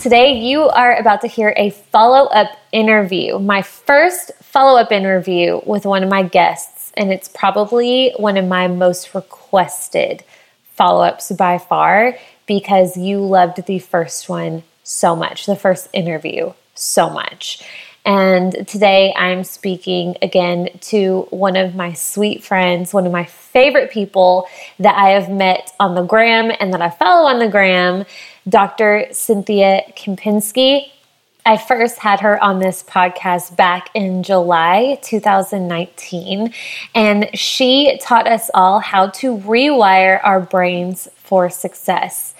Today, you are about to hear a follow up interview, my first follow up interview with one of my guests, and it's probably one of my most requested follow ups by far because you loved the first one so much, the first interview so much. And today I'm speaking again to one of my sweet friends, one of my favorite people that I have met on the gram and that I follow on the gram, Dr. Cynthia Kempinski. I first had her on this podcast back in July 2019, and she taught us all how to rewire our brains for success.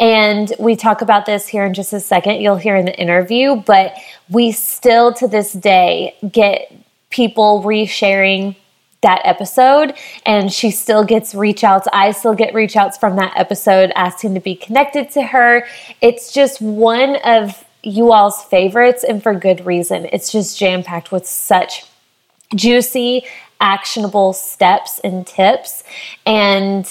And we talk about this here in just a second. You'll hear in the interview, but we still to this day get people resharing that episode and she still gets reach outs. I still get reach outs from that episode asking to be connected to her. It's just one of you all's favorites and for good reason. It's just jam packed with such juicy, actionable steps and tips. And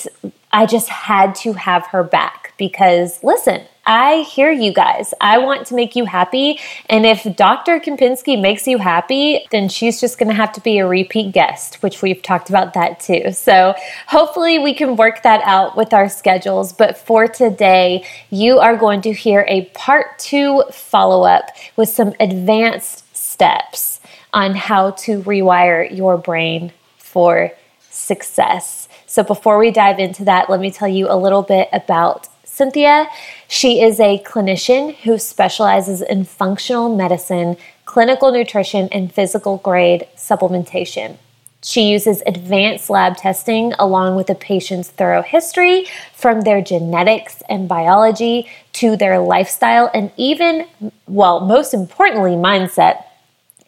I just had to have her back because listen, I hear you guys. I want to make you happy. And if Dr. Kempinski makes you happy, then she's just going to have to be a repeat guest, which we've talked about that too. So hopefully we can work that out with our schedules. But for today, you are going to hear a part two follow up with some advanced steps on how to rewire your brain for success. So, before we dive into that, let me tell you a little bit about Cynthia. She is a clinician who specializes in functional medicine, clinical nutrition, and physician grade supplementation. She uses advanced lab testing along with a patient's thorough history from their genetics and biology to their lifestyle and even, well, most importantly, mindset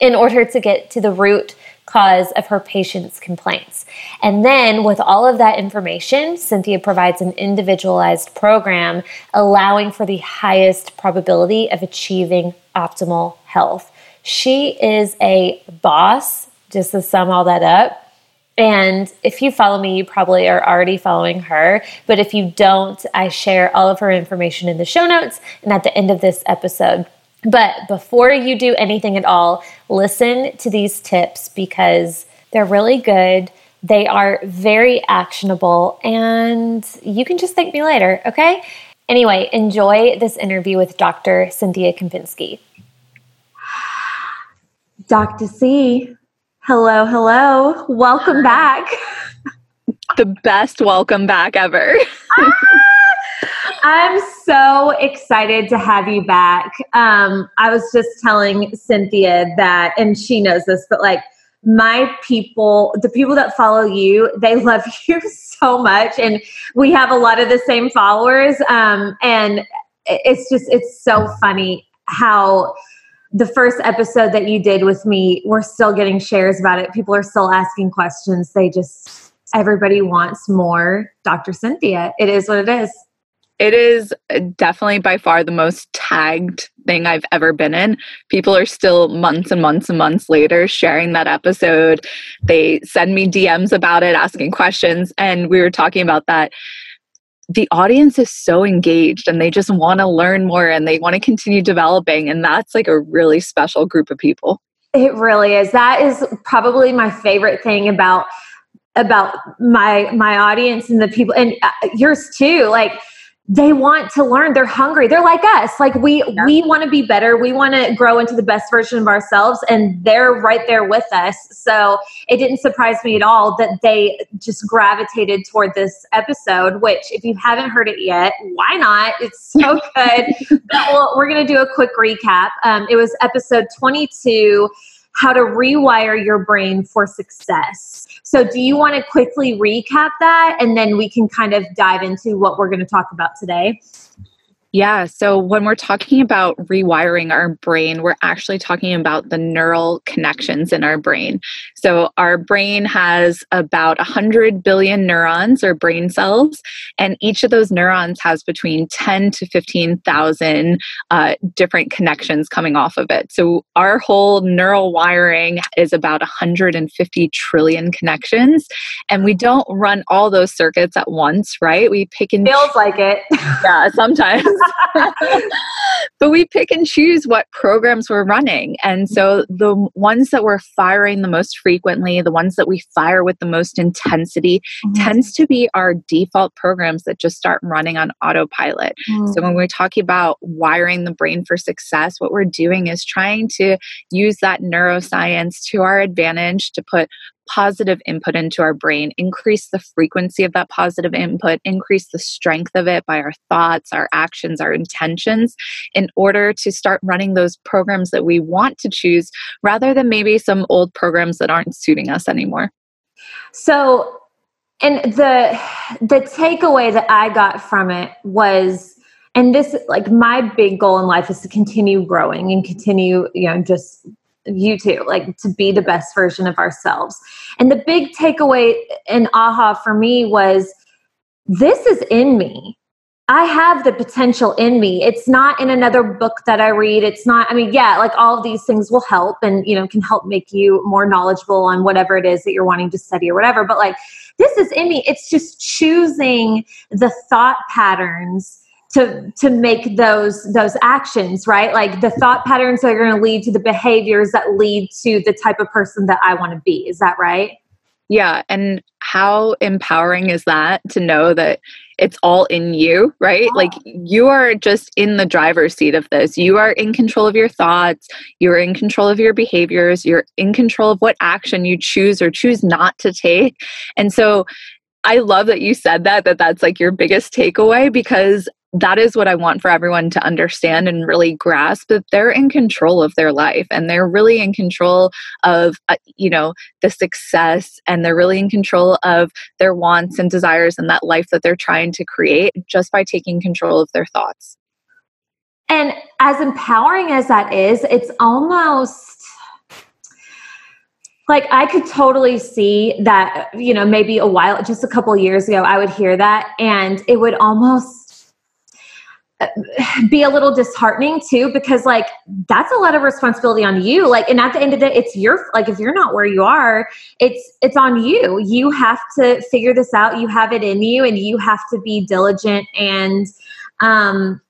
in order to get to the root cause of her patient's complaints. And then, with all of that information, Cynthia provides an individualized program allowing for the highest probability of achieving optimal health. She is a boss, just to sum all that up. And if you follow me, you probably are already following her. But if you don't, I share all of her information in the show notes and at the end of this episode. But before you do anything at all, listen to these tips because they're really good. They are very actionable, and you can just thank me later, okay? Anyway, enjoy this interview with Dr. Cynthia Kempinski. Dr. C, hello, hello. Welcome back. The best welcome back ever. Ah! I'm so excited to have you back. Um, I was just telling Cynthia that, and she knows this, but like my people, the people that follow you, they love you so much. And we have a lot of the same followers. Um, and it's just, it's so funny how the first episode that you did with me, we're still getting shares about it. People are still asking questions. They just, everybody wants more Dr. Cynthia. It is what it is. It is definitely by far the most tagged thing I've ever been in. People are still months and months and months later sharing that episode. They send me DMs about it, asking questions. And we were talking about that. The audience is so engaged and they just want to learn more and they want to continue developing. And that's like a really special group of people. It really is. That is probably my favorite thing about about my my audience and the people and uh, yours too like they want to learn. They're hungry. They're like us. Like we yeah. we want to be better. We want to grow into the best version of ourselves and they're right there with us. So it didn't surprise me at all that they just gravitated toward this episode which if you haven't heard it yet why not? It's so good. Well, we're going to do a quick recap. Um, it was episode 22 how to rewire your brain for success. So, do you want to quickly recap that and then we can kind of dive into what we're going to talk about today? Yeah. So when we're talking about rewiring our brain, we're actually talking about the neural connections in our brain. So our brain has about 100 billion neurons or brain cells, and each of those neurons has between 10 to 15,000 uh, different connections coming off of it. So our whole neural wiring is about 150 trillion connections, and we don't run all those circuits at once, right? We pick and feels like it. yeah, sometimes. but we pick and choose what programs we're running. And so the ones that we're firing the most frequently, the ones that we fire with the most intensity, mm-hmm. tends to be our default programs that just start running on autopilot. Mm-hmm. So when we're talking about wiring the brain for success, what we're doing is trying to use that neuroscience to our advantage to put positive input into our brain, increase the frequency of that positive input, increase the strength of it by our thoughts, our actions, our intentions, in order to start running those programs that we want to choose rather than maybe some old programs that aren't suiting us anymore. So, and the the takeaway that I got from it was and this like my big goal in life is to continue growing and continue you know just you too, like to be the best version of ourselves. And the big takeaway and aha for me was this is in me. I have the potential in me. It's not in another book that I read. It's not, I mean, yeah, like all of these things will help and, you know, can help make you more knowledgeable on whatever it is that you're wanting to study or whatever. But like, this is in me. It's just choosing the thought patterns to to make those those actions right? Like the thought patterns are going to lead to the behaviors that lead to the type of person that i want to be. Is that right? Yeah and how empowering is that to know that it's all in you right? Oh. like you are just in the driver's seat of this. You are in control of your thoughts. You're in control of your behaviors. You're in control of what action you choose or choose not to take. And so I love that you said that, that that's like your biggest takeaway because that is what I want for everyone to understand and really grasp that they're in control of their life and they're really in control of uh, you know the success and they're really in control of their wants and desires and that life that they're trying to create just by taking control of their thoughts. And as empowering as that is, it's almost like I could totally see that, you know, maybe a while, just a couple years ago, I would hear that and it would almost be a little disheartening too because like that's a lot of responsibility on you. Like and at the end of the day it's your like if you're not where you are it's it's on you. You have to figure this out. You have it in you and you have to be diligent and um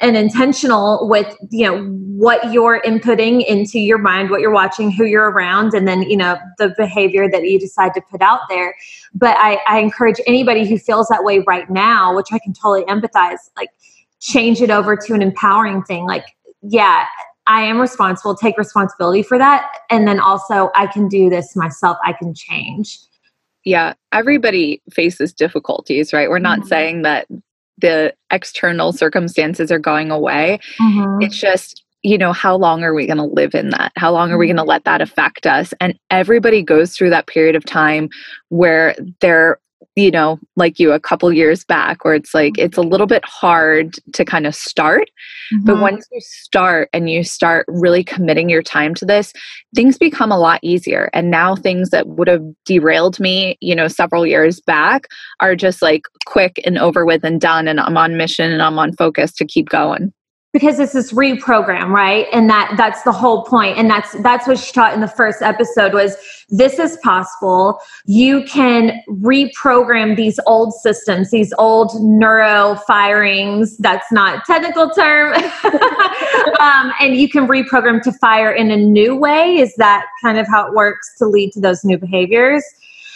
and intentional with you know what you're inputting into your mind what you're watching who you're around and then you know the behavior that you decide to put out there. But i, I encourage anybody who feels that way right now which i can totally empathize like change it over to an empowering thing. Like yeah i am responsible take responsibility for that. And then also i can do this myself. I can change. Yeah everybody faces difficulties right? We're not mm-hmm. saying that the external circumstances are going away. Mm-hmm. it's just you know how long are we going to live in that? How long are we going to mm-hmm. let that affect us? And everybody goes through that period of time where they're you know, like you a couple years back, where it's like it's a little bit hard to kind of start. Mm-hmm. But once you start and you start really committing your time to this, things become a lot easier. And now things that would have derailed me, you know, several years back are just like quick and over with and done. And I'm on mission and I'm on focus to keep going because it's this reprogram right? And that that's the whole point. And that's that's what she taught in the first episode was this is possible. You can reprogram these old systems these old neuro firings. That's not technical term. Um, and you can reprogram to fire in a new way. Is that kind of how it works to lead to those new behaviors?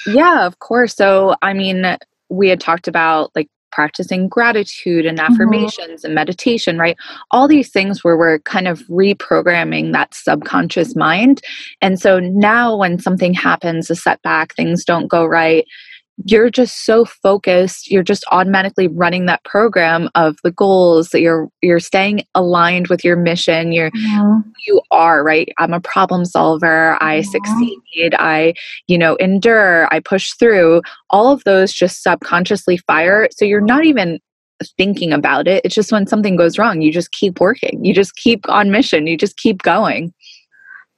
Yeah of course. So i mean we had talked about like practicing gratitude and mm-hmm. affirmations mm-hmm. and meditation, right? All these things where we're kind of reprogramming that subconscious mind. And so now when something happens, a setback, things don't go right, you're just so focused you're just automatically running that program of the goals that you're you're staying aligned with your mission you're yeah. you are right i'm a problem solver i yeah. succeed i you know endure i push through all of those just subconsciously fire so you're not even thinking about it. It's just when something goes wrong, you just keep working. You just keep on mission. You just keep going.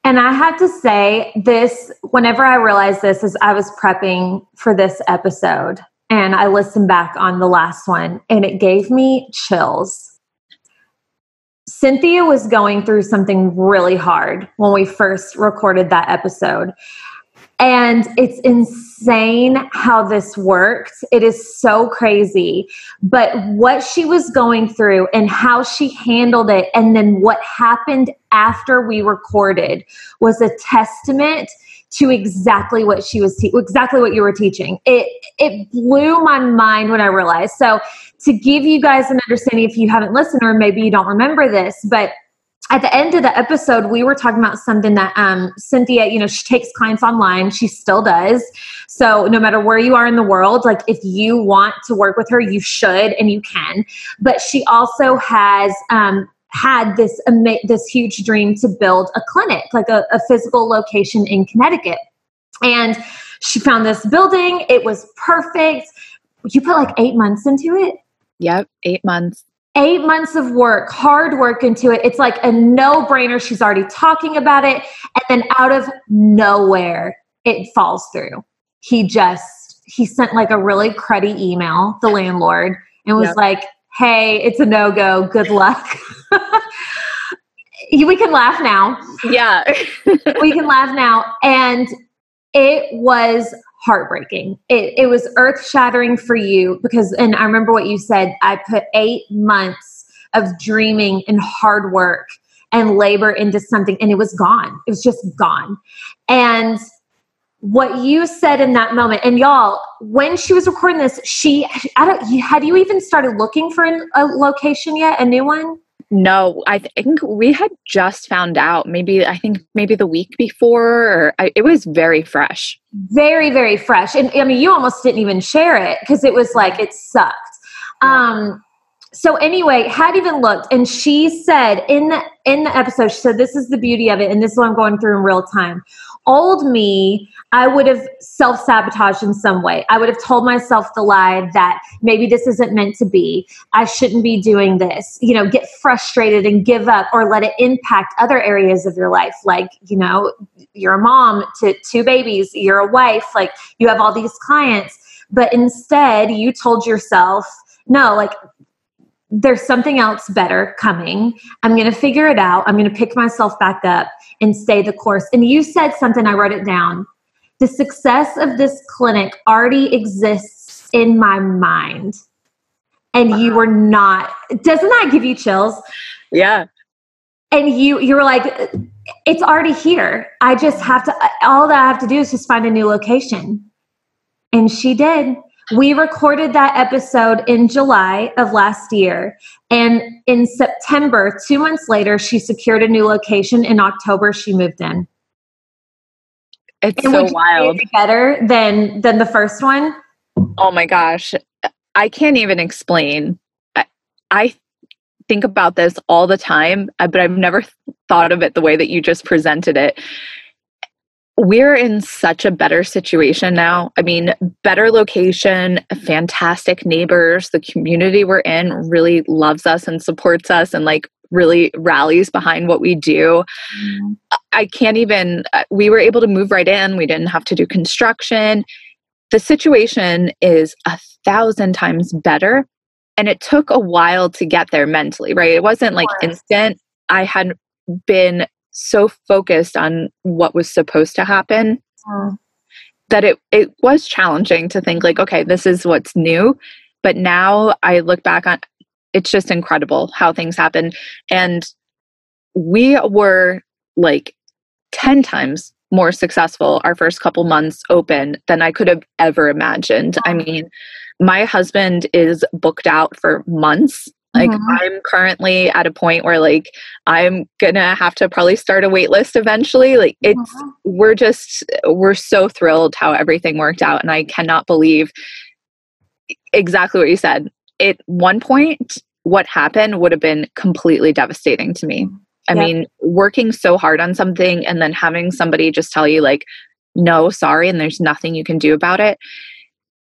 And I have to say, this, whenever I realized this, as I was prepping for this episode, and I listened back on the last one, and it gave me chills. Cynthia was going through something really hard when we first recorded that episode. And it's insane how this worked. It is so crazy. But what she was going through and how she handled it, and then what happened after we recorded was a testament to exactly what she was te- exactly what you were teaching. It it blew my mind when I realized. So to give you guys an understanding if you haven't listened or maybe you don't remember this, but at the end of the episode, we were talking about something that um, Cynthia, you know, she takes clients online. She still does. So no matter where you are in the world, like if you want to work with her, you should and you can. But she also has um, had this this huge dream to build a clinic, like a, a physical location in Connecticut. And she found this building. It was perfect. You put like eight months into it. Yep, eight months eight months of work, hard work into it. It's like a no brainer. She's already talking about it. And then out of nowhere, it falls through. He just, he sent like a really cruddy email, the landlord, and was yep. like, hey, it's a no go. Good luck. we can laugh now. Yeah. we can laugh now. And it was heartbreaking. It, it was earth shattering for you because, and I remember what you said, I put eight months of dreaming and hard work and labor into something and it was gone. It was just gone. And what you said in that moment, and y'all, when she was recording this, she, I don't, had you even started looking for a location yet, a new one? No, I think we had just found out. Maybe I think maybe the week before. Or I, it was very fresh. Very, very fresh. And I mean, you almost didn't even share it because it was like it sucked. Um, so anyway, had even looked, and she said in the in the episode, she said, "This is the beauty of it, and this is what I'm going through in real time." Old me, I would have self sabotaged in some way. I would have told myself the lie that maybe this isn't meant to be. I shouldn't be doing this. You know, get frustrated and give up or let it impact other areas of your life. Like, you know, you're a mom to two babies, you're a wife, like you have all these clients. But instead, you told yourself, no, like there's something else better coming. I'm going to figure it out. I'm going to pick myself back up and stay the course. And you said something, I wrote it down. The success of this clinic already exists in my mind. And wow. you were not, doesn't that give you chills? Yeah. And you you were like, it's already here. I just have to all that I have to do is just find a new location. And she did. We recorded that episode in July of last year. And in September, two months later, she secured a new location. In October, she moved in. It's and so wild. better than than the first one. Oh my gosh. I can't even explain. I, I think about this all the time, but I've never thought of it the way that you just presented it we're in such a better situation now. I mean, better location, fantastic neighbors. The community we're in really loves us and supports us and like really rallies behind what we do. Mm-hmm. I can't even, uh, we were able to move right in. We didn't have to do construction. The situation is a thousand times better. And it took a while to get there mentally, right? It wasn't like instant. I had been so focused on what was supposed to happen that it it was challenging to think like okay this is what's new. But now i look back on it's just incredible how things happen and we were like 10 times more successful our first couple months open than i could have ever imagined. I mean my husband is booked out for months like mm-hmm. I'm currently at a point where like I'm gonna have to probably start a wait list eventually. Like it's mm-hmm. we're just we're so thrilled how everything worked out and I cannot believe exactly what you said. At one point what happened would have been completely devastating to me. I yep. mean, working so hard on something and then having somebody just tell you like no, sorry and there's nothing you can do about it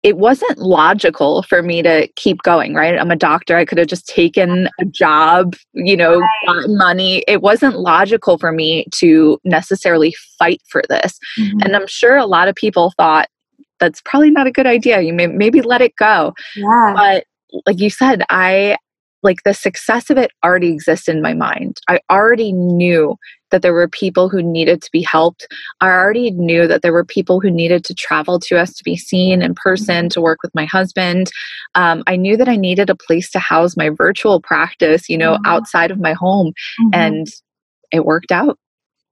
it wasn't logical for me to keep going, right? I'm a doctor. I could have just taken a job, you know, right. gotten money. It wasn't logical for me to necessarily fight for this. Mm-hmm. And I'm sure a lot of people thought that's probably not a good idea. You may maybe let it go. Yeah. But like you said, I like the success of it already exists in my mind. I already knew that there were people who needed to be helped. I already knew that there were people who needed to travel to us to be seen in person, to work with my husband. Um, I knew that I needed a place to house my virtual practice, you know, mm-hmm. outside of my home. Mm-hmm. And it worked out.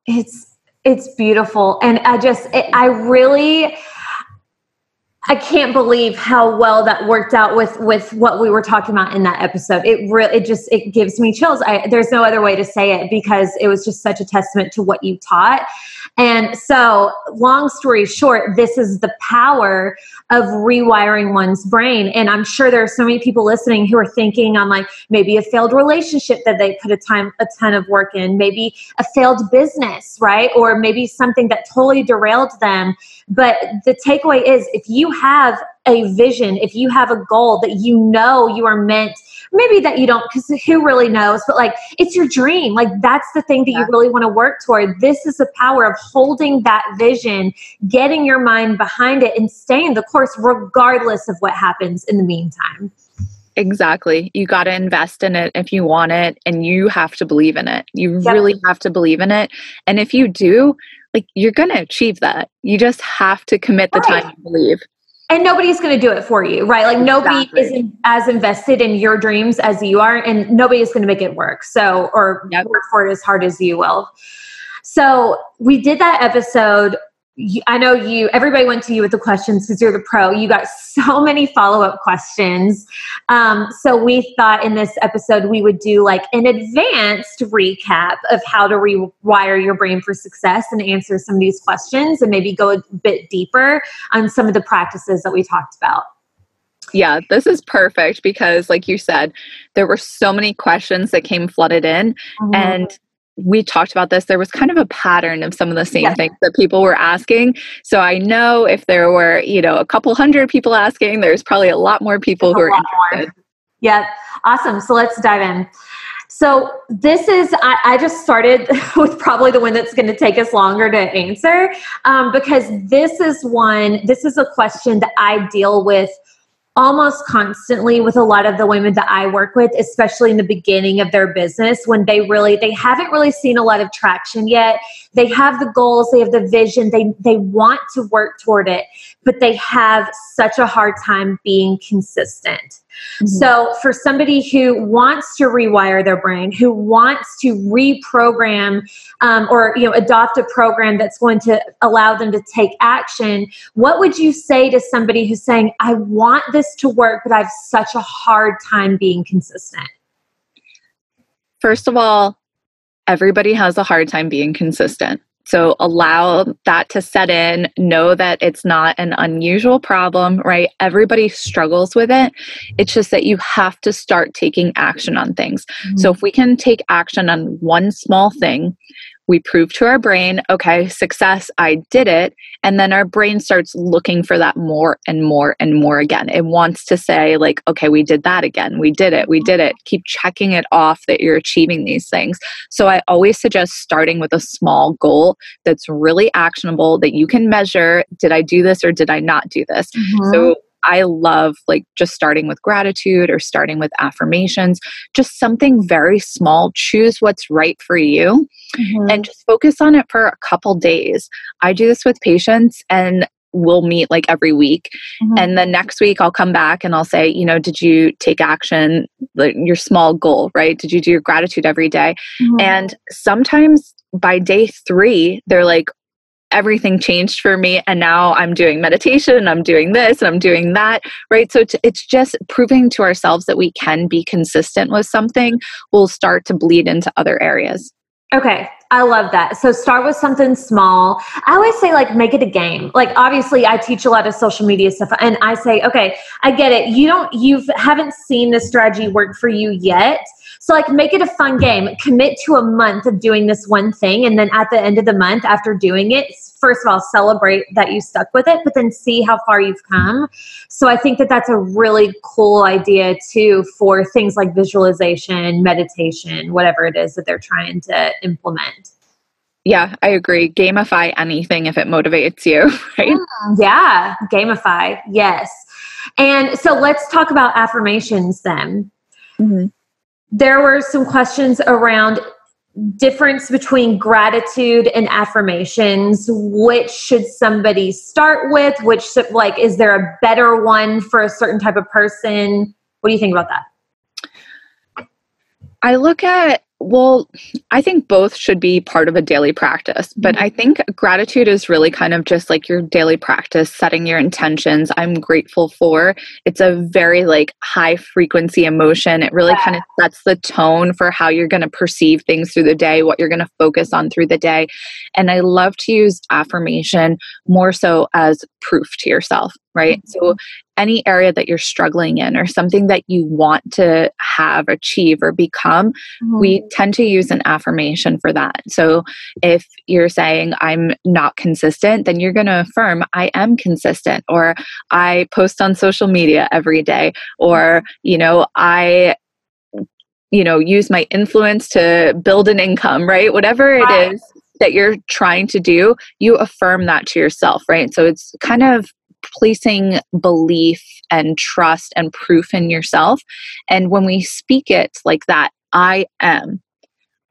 It's it's beautiful and i just it, i really I can't believe how well that worked out with with what we were talking about in that episode. It really it just it gives me chills. I, there's no other way to say it because it was just such a testament to what you taught. And so, long story short, this is the power of rewiring one's brain. And I'm sure there are so many people listening who are thinking on like maybe a failed relationship that they put a time a ton of work in, maybe a failed business, right? Or maybe something that totally derailed them. But the takeaway is if you have a vision, if you have a goal that you know you are meant, maybe that you don't, because who really knows, but like it's your dream. Like that's the thing that you really want to work toward. This is the power of holding that vision, getting your mind behind it, and staying the course regardless of what happens in the meantime. Exactly. You got to invest in it if you want it, and you have to believe in it. You yep. really have to believe in it. And if you do, like you're going to achieve that. You just have to commit the right. time to believe. And nobody's going to do it for you, right? Like nobody exactly. is as invested in your dreams as you are, and nobody is going to make it work. So, or yep. work for it as hard as you will. So, we did that episode I know you, everybody went to you with the questions because you're the pro. You got so many follow up questions. Um, so we thought in this episode we would do like an advanced recap of how to rewire your brain for success and answer some of these questions and maybe go a bit deeper on some of the practices that we talked about. Yeah, this is perfect because, like you said, there were so many questions that came flooded in. Mm-hmm. And we talked about this, there was kind of a pattern of some of the same yeah. things that people were asking. So I know if there were, you know, a couple hundred people asking, there's probably a lot more people who are interested. More. Yep. Awesome. So let's dive in. So this is I, I, just started with probably the one that's going to take us longer to answer um, because this is one. This is a question that I deal with almost constantly with a lot of the women that I work with, especially in the beginning of their business when they really they haven't really seen a lot of traction yet. They have the goals, they have the vision, they they want to work toward it, but they have such a hard time being consistent. Mm-hmm. So, for somebody who wants to rewire their brain, who wants to reprogram um, or you know adopt a program that's going to allow them to take action, what would you say to somebody who's saying, "I want this to work, but I have such a hard time being consistent"? First of all, everybody has a hard time being consistent. So allow that to set in. Know that it's not an unusual problem, right? Everybody struggles with it. It's just that you have to start taking action on things. Mm-hmm. So if we can take action on one small thing, we prove to our brain, okay, success, I did it. And then our brain starts looking for that more and more and more again. It wants to say, like, okay, we did that again. We did it. We did it. Keep checking it off that you're achieving these things. So I always suggest starting with a small goal that's really actionable that you can measure. Did I do this or did I not do this? Mm-hmm. So I love like just starting with gratitude or starting with affirmations, just something very small. Choose what's right for you mm-hmm. and just focus on it for a couple days. I do this with patients and we'll meet like every week. Mm-hmm. And then next week I'll come back and I'll say, you know, did you take action, like your small goal, right? Did you do your gratitude every day? Mm-hmm. And sometimes by day three, they're like, everything changed for me and now i'm doing meditation i'm doing this and i'm doing that right so it's just proving to ourselves that we can be consistent with something will start to bleed into other areas Okay, I love that. So start with something small. I always say like make it a game. Like obviously I teach a lot of social media stuff and I say, okay, I get it. You don't you haven't seen this strategy work for you yet. So, like, make it a fun game. Commit to a month of doing this one thing. And then at the end of the month, after doing it, first of all, celebrate that you stuck with it, but then see how far you've come. So, I think that that's a really cool idea, too, for things like visualization, meditation, whatever it is that they're trying to implement. Yeah, I agree. Gamify anything if it motivates you, right? Mm, yeah, gamify. Yes. And so let's talk about affirmations then. Mm-hmm. There were some questions around difference between gratitude and affirmations. Which should somebody start with? Which should, like is there a better one for a certain type of person? What do you think about that? I look at well, I think both should be part of a daily practice, but mm-hmm. I think gratitude is really kind of just like your daily practice, setting your intentions. I'm grateful for. It's a very like high frequency emotion. It really yeah. kind of sets the tone for how you're going to perceive things through the day, what you're going to focus on through the day. And I love to use affirmation more so as proof to yourself right? Mm-hmm. So, any area that you're struggling in or something that you want to have, achieve, or become, mm-hmm. we tend to use an affirmation for that. So, if you're saying, I'm not consistent, then you're going to affirm, I am consistent, or I post on social media every day, or, you know, I you know use my influence to build an income right whatever it is that you're trying to do you affirm that to yourself right so it's kind of placing belief and trust and proof in yourself. And when we speak it like that, I am,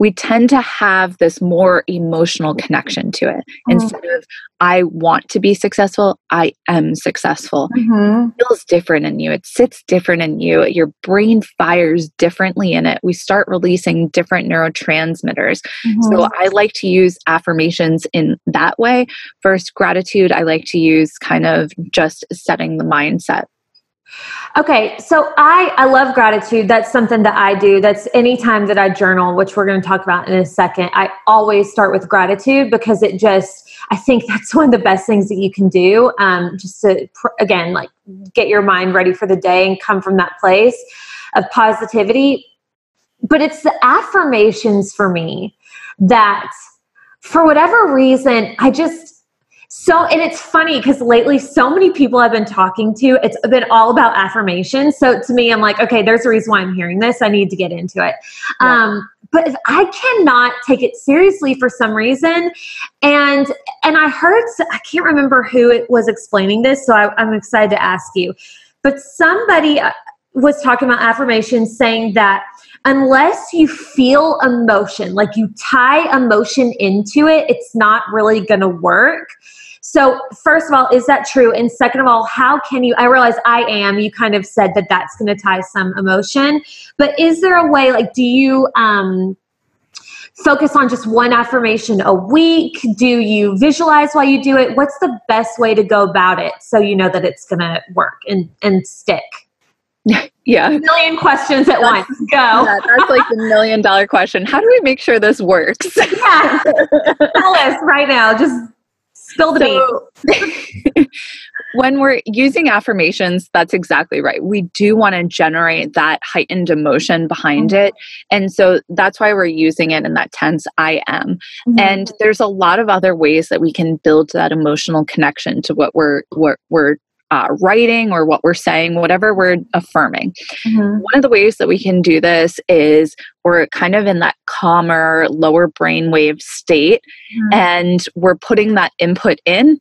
we tend to have this more emotional connection to it. Mm-hmm. instead of i want to be successful i am successful. Mm-hmm. it feels different in you. It sits different in you. Your brain fires differently in it. We start releasing different neurotransmitters. Mm-hmm. so i like to use affirmations in that way. First gratitude. I like to use kind of just setting the mindset Okay, so I I love gratitude. That's something that I do. That's anytime that I journal, which we're going to talk about in a second. I always start with gratitude because it just I think that's one of the best things that you can do. Um, just to again like get your mind ready for the day and come from that place of positivity. But it's the affirmations for me that, for whatever reason, I just so, and it's funny because lately, so many people I've been talking to, it's been all about affirmation. So, to me, I'm like, okay, there's a reason why I'm hearing this. I need to get into it. Yeah. Um, but if I cannot take it seriously for some reason, and and I heard, I can't remember who it was explaining this, so I, I'm excited to ask you. But somebody uh, was talking about affirmations, saying that unless you feel emotion, like you tie emotion into it, it's not really going to work. So, first of all, is that true? And second of all, how can you? I realize I am. You kind of said that that's going to tie some emotion, but is there a way? Like, do you um, focus on just one affirmation a week? Do you visualize while you do it? What's the best way to go about it so you know that it's going to work and and stick? yeah. A million questions at that's, once. Go. Yeah, that's like the million dollar question. How do we make sure this works? yeah. Tell us right now. Just Spill the so, when we're using affirmations, that's exactly right. We do want to generate that heightened emotion behind mm-hmm. it. And so that's why we're using it in that tense, I am. Mm-hmm. And there's a lot of other ways that we can build that emotional connection to what we're what we're uh, writing or what we're saying, whatever we're affirming. Mm-hmm. One of the ways that we can do this is we're kind of in that calmer, lower brainwave state, mm-hmm. and we're putting that input in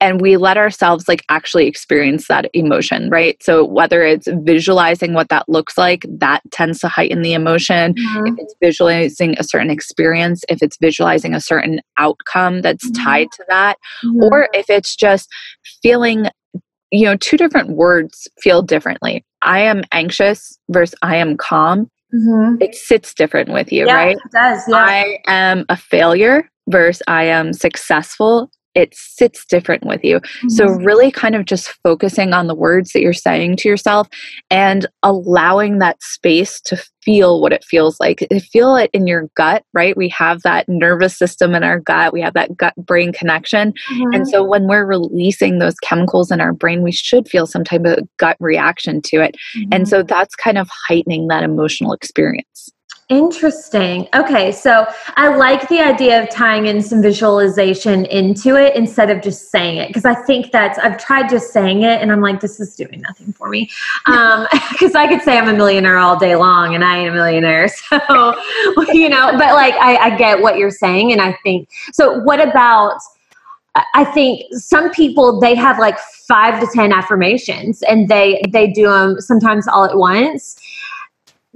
and we let ourselves like actually experience that emotion right so whether it's visualizing what that looks like that tends to heighten the emotion mm-hmm. if it's visualizing a certain experience if it's visualizing a certain outcome that's mm-hmm. tied to that mm-hmm. or if it's just feeling you know, two different words feel differently. I am anxious versus I am calm. Mm-hmm. It sits different with you, yeah, right? It does. Yeah. I am a failure versus I am successful it sits different with you. Mm-hmm. So, really kind of just focusing on the words that you're saying to yourself and allowing that space to feel what it feels like. Feel it in your gut, right? We have that nervous system in our gut, we have that gut brain connection. Mm-hmm. And so, when we're releasing those chemicals in our brain, we should feel some type of gut reaction to it. Mm-hmm. And so, that's kind of heightening that emotional experience. Interesting. Okay, so I like the idea of tying in some visualization into it instead of just saying it because I think that's I've tried just saying it and I'm like this is doing nothing for me Um, because um, I could say I'm a millionaire all day long and I ain't a millionaire. So you know, but like I, I get what you're saying and I think so. What about? I think some people they have like five to ten affirmations and they they do them sometimes all at once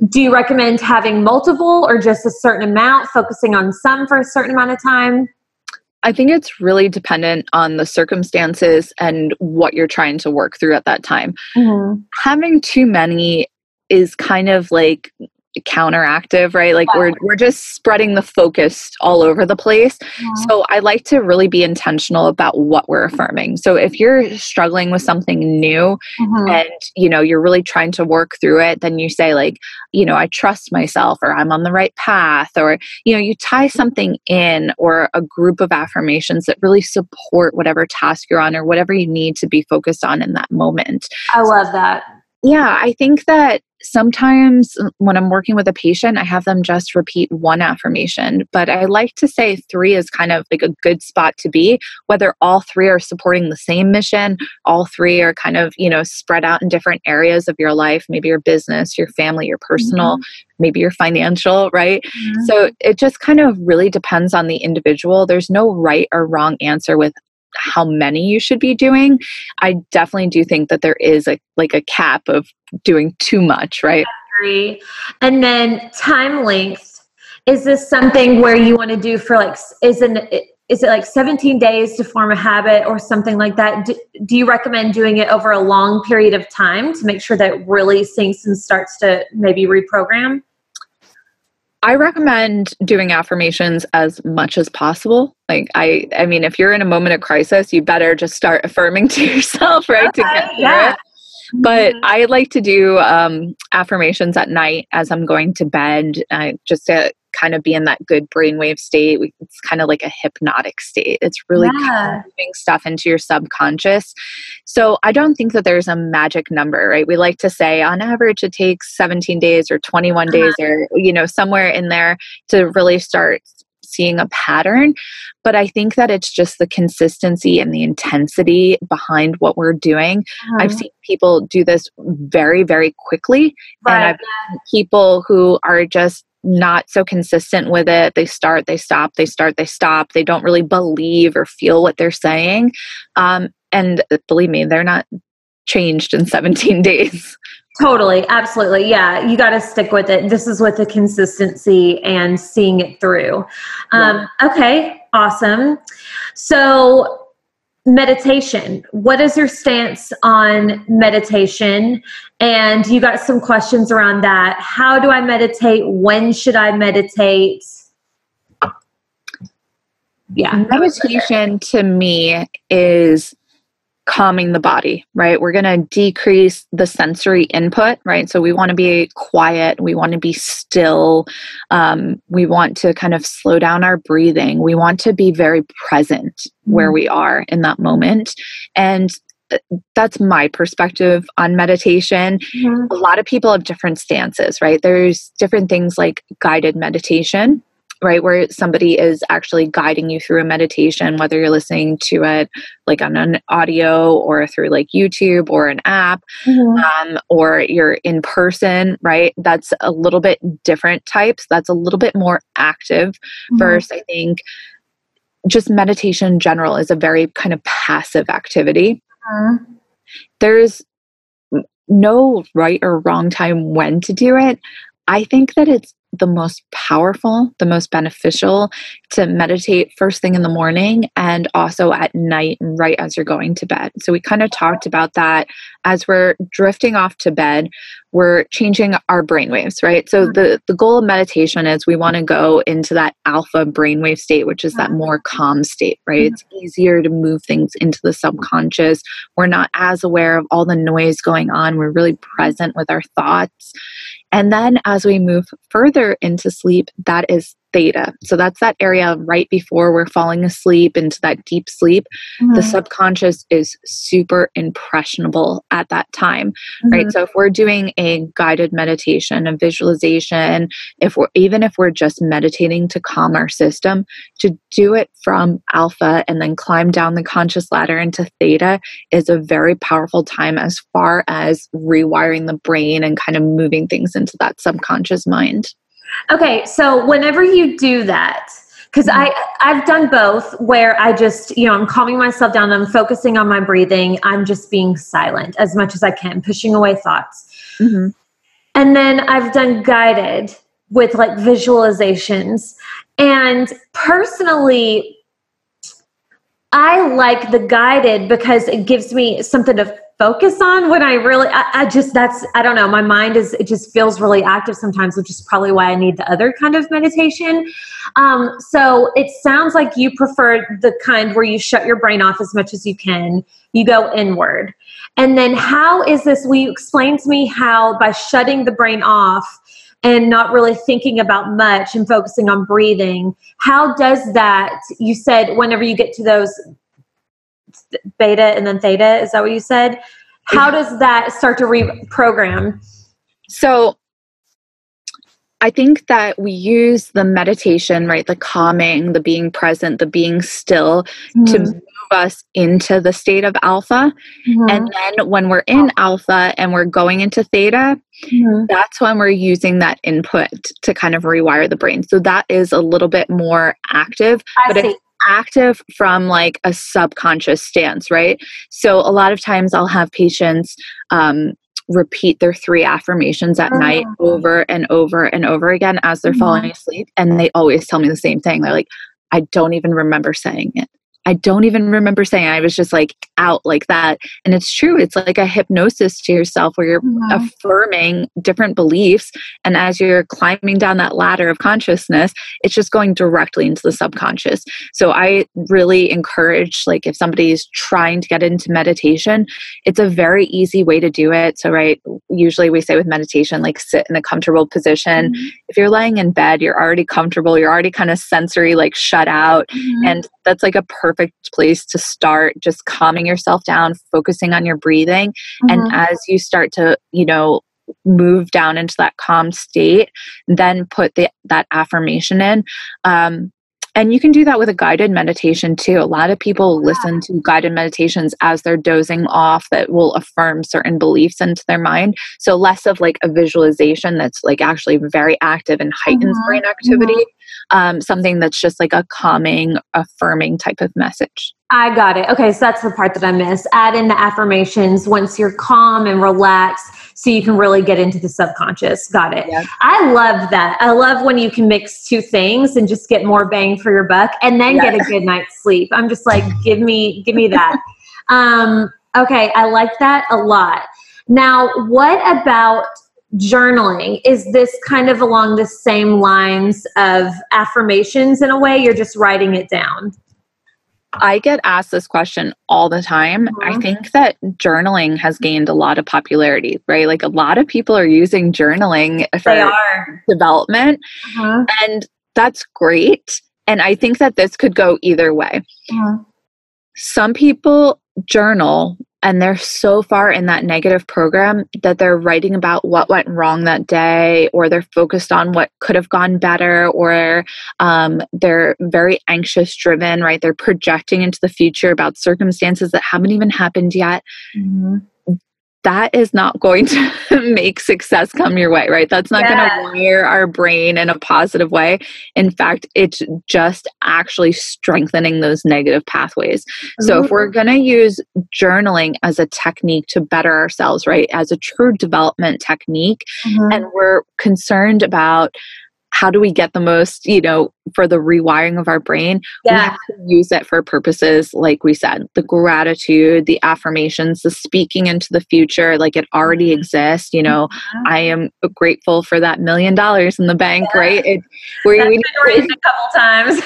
do you recommend having multiple or just a certain amount, focusing on some for a certain amount of time? I think it's really dependent on the circumstances and what you're trying to work through at that time. Mm-hmm. Having too many is kind of like counteractive right? Like we're we're just spreading the focus all over the place. Yeah. so i like to really be intentional about what we're affirming. So if you're struggling with something new mm-hmm. and you know you're really trying to work through it then you say like you know i trust myself or i'm on the right path or you know you tie something in or a group of affirmations that really support whatever task you're on or whatever you need to be focused on in that moment. I love that. Yeah, I think that sometimes when I'm working with a patient, I have them just repeat one affirmation, but I like to say three is kind of like a good spot to be, whether all three are supporting the same mission, all three are kind of, you know, spread out in different areas of your life, maybe your business, your family, your personal, mm-hmm. maybe your financial, right? Mm-hmm. So it just kind of really depends on the individual. There's no right or wrong answer with how many you should be doing i definitely do think that there is a like a cap of doing too much right? And then time length is this something where you want to do for like is it is it like 17 days to form a habit or something like that? Do, do you recommend doing it over a long period of time to make sure that it really sinks and starts to maybe reprogram? I recommend doing affirmations as much as possible. Like I I mean if you're in a moment of crisis, you better just start affirming to yourself, right? To get through yeah. it. But mm-hmm. I like to do um, affirmations at night as I'm going to bed, uh, just to kind of be in that good brainwave state. It's kind of like a hypnotic state. It's really yeah. moving stuff into your subconscious. So I don't think that there's a magic number, right? We like to say on average it takes 17 days or 21 uh-huh. days or, you know, somewhere in there to really start seeing a pattern. But I think that it's just the consistency and the intensity behind what we're doing. Uh-huh. I've seen people do this very, very quickly. Right. And I've seen people who are just not so consistent with it. They start, they stop, they start, they stop. They don't really believe or feel what they're saying. Um, and believe me, they're not changed in 17 days. Totally, absolutely. Yeah, you got to stick with it. This is with the consistency and seeing it through. Um, yeah. Okay, awesome. So, meditation. What is your stance on meditation? And you got some questions around that. How do I meditate? When should I meditate? Yeah, meditation to me is calming the body, right? We're going to decrease the sensory input, right? So we want to be quiet, we want to be still, um, we want to kind of slow down our breathing, we want to be very present mm-hmm. where we are in that moment. And uh, that's my perspective on meditation. Mm-hmm. A lot of people have different stances, right? There's different things like guided meditation, right where somebody is actually guiding you through a meditation whether you're listening to it like on an audio or through like youtube or an app mm-hmm. um, or you're in person right that's a little bit different types that's a little bit more active mm-hmm. versus i think just meditation in general is a very kind of passive activity mm-hmm. there's no right or wrong time when to do it i think that it's the most powerful, the most beneficial to meditate first thing in the morning and also at night, and right as you're going to bed. So, we kind of talked about that as we're drifting off to bed, we're changing our brainwaves, right? So, mm-hmm. the, the goal of meditation is we want to go into that alpha brainwave state, which is that mm-hmm. more calm state, right? It's easier to move things into the subconscious. We're not as aware of all the noise going on, we're really present with our thoughts. And then as we move further into sleep, that is theta. So that's that area right before we're falling asleep into that deep sleep. Mm-hmm. The subconscious is super impressionable at that time, mm-hmm. right? So if we're doing a guided meditation, a visualization, if we're even if we're just meditating to calm our system, to do it from alpha and then climb down the conscious ladder into theta is a very powerful time as far as rewiring the brain and kind of moving things into that subconscious mind. Okay, so whenever you do that, because I I've done both where I just you know I'm calming myself down, I'm focusing on my breathing, I'm just being silent as much as I can, pushing away thoughts, mm-hmm. and then I've done guided with like visualizations, and personally. I like the guided because it gives me something to focus on when I really, I, I, just, that's, I don't know, my mind is, it just feels really active sometimes, which is probably why I need the other kind of meditation. Um, so it sounds like you prefer the kind where you shut your brain off as much as you can, you go inward. And then how is this, will you explain to me how by shutting the brain off, and not really thinking about much and focusing on breathing. How does that, you said, whenever you get to those beta and then theta. Is that what you said? How does that start to reprogram? So I think that we use the meditation, right? The calming, the being present, the being still mm-hmm. to move us into the state of alpha. Mm-hmm. And then when we're in alpha and we're going into theta, mm-hmm. that's when we're using that input to kind of rewire the brain. So that is a little bit more active. I but see active from like a subconscious stance, right? So a lot of times I'll have patients um, repeat their three affirmations at oh. night over and over and over again as they're mm-hmm. falling asleep. And they always tell me the same thing. They're like, I don't even remember saying it. I don't even remember saying I was just like out like that. And it's true. It's like a hypnosis to yourself where you're affirming different beliefs. And as you're climbing down that ladder of consciousness, it's just going directly into the subconscious. So I really encourage, like, if somebody is trying to get into meditation, it's a very easy way to do it. So, right, usually we say with meditation, like, sit in a comfortable position. Mm-hmm. If you're laying in bed, you're already comfortable, you're already kind of sensory, like, shut out. Mm-hmm. And that's like a perfect place to start just calming yourself down, focusing on your breathing. Mm-hmm. And as you start to, you know, move down into that calm state, then put the, that affirmation in. Um, and you can do that with a guided meditation too. A lot of people listen to guided meditations as they're dozing off that will affirm certain beliefs into their mind. So less of like a visualization that's like actually very active and heightens mm-hmm. brain activity. Mm-hmm um, something that's just like a calming, affirming type of message. I got it. Okay, so that's the part that I missed. Add in the affirmations once you're calm and relaxed so you can really get into the subconscious. Got it. Yep. I love that. I love when you can mix two things and just get more bang for your buck and then get a good night's sleep. I'm just like, give me, give me that. um, okay, I like that a lot. Now, what about journaling is this kind of along the same lines of affirmations in a way you're just writing it down i get asked this question all the time i uh-huh. think that journaling has gained a lot of popularity right like a lot of people are using journaling for development uh-huh. and that's great and i think that this could go either way uh-huh. some people journal and they're so far in that negative program that they're writing about what went wrong that day or they're focused on what could have gone better or um, they're very anxious driven right? They're projecting into the future about circumstances that haven't even happened yet. Mm-hmm that is not going to make success come your way, right? That's not yeah. going to wire our brain in a positive way. In fact, it's just actually strengthening those negative pathways. Mm-hmm. So, if we're going to use journaling as a technique to better ourselves, right, as a true development technique, mm-hmm. and we're concerned about how do we get the most, you know, for the rewiring of our brain? Yeah. We have to use it for purposes like we said, the gratitude, the affirmations, the speaking into the future, like it already mm-hmm. exists. You know, mm-hmm. I am grateful for that million dollars in the bank, yeah. right? It, we, That's we, been raised a couple times.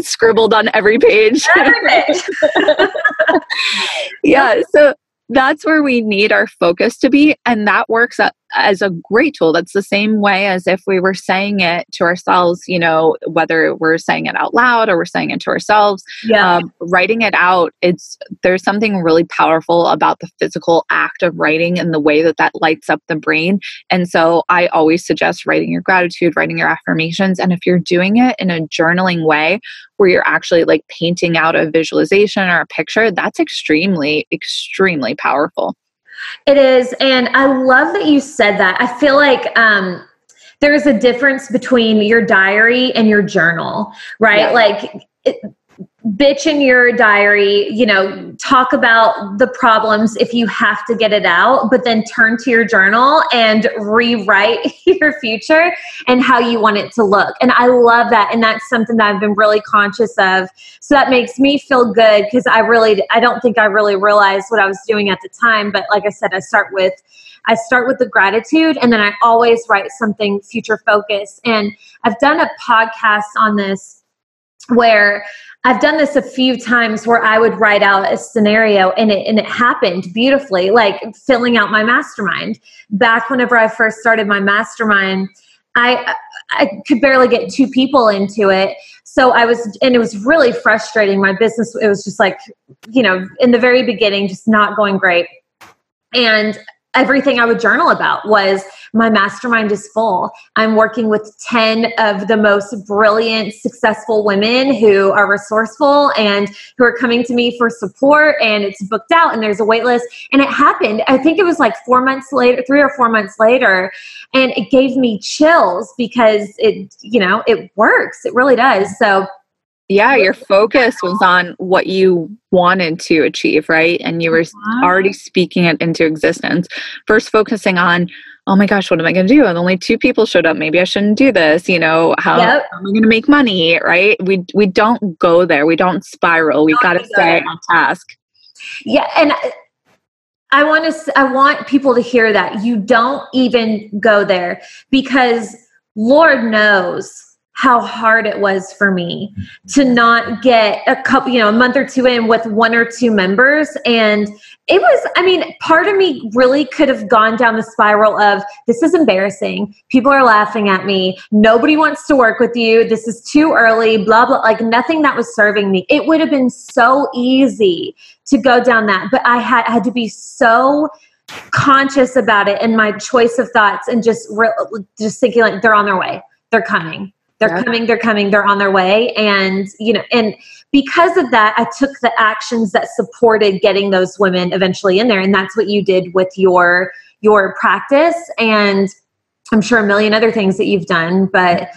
scribbled on every page. Every page. yeah. So that's where we need our focus to be and that works as a great tool. That's the same way as if we were saying it to ourselves, you know, whether we're saying it out loud or we're saying it to ourselves. Yeah. Um, writing it out, it's there's something really powerful about the physical act of writing and the way that that lights up the brain. And so I always suggest writing your gratitude, writing your affirmations. And if you're doing it in a journaling way where you're actually like painting out a visualization or a picture, that's extremely, extremely powerful. It is. And I love that you said that. I feel like um, there's a difference between your diary and your journal, right? Yeah. Like, it, bitch in your diary, you know, talk about the problems if you have to get it out, but then turn to your journal and rewrite your future and how you want it to look. And I love that. And that's something that I've been really conscious of. So that makes me feel good because I really, I don't think I really realized what I was doing at the time. But like I said, I start with, I start with the gratitude and then I always write something future focused. And I've done a podcast on this where I've done this a few times where I would write out a scenario and it and it happened beautifully, like filling out my mastermind. Back whenever I first started my mastermind, I I could barely get two people into it. So I was and it was really frustrating. My business it was just like, you know, in the very beginning just not going great. And everything I would journal about was my mastermind is full. I'm working with 10 of the most brilliant, successful women who are resourceful and who are coming to me for support. And it's booked out and there's a wait list. And it happened. I think it was like four months later, three or four months later. And it gave me chills because it, you know, it works. It really does. So, yeah, your focus was on what you wanted to achieve, right? And you were already uh-huh. speaking it into existence. First, focusing on, oh my gosh, what am I going to do? And only two people showed up. Maybe I shouldn't do this. You know, how, yep. how am I going to make money? Right? We we don't go there. We don't spiral. We got to stay on task. Yeah, and I want to. I want people to hear that you don't even go there because Lord knows how hard it was for me to not get a couple, you know, a month or two in with one or two members. And it was, I mean, part of me really could have gone down the spiral of this is embarrassing. People are laughing at me. Nobody wants to work with you. This is too early, blah, blah. Like nothing that was serving me. It would have been so easy to go down that. But I had, had to be so conscious about it and my choice of thoughts and just, re- just thinking like they're on their way. They're coming they're yeah. coming they're coming they're on their way. And you know and because of that i took the actions that supported getting those women eventually in there. And that's what you did with your your practice and i'm sure a million other things that you've done but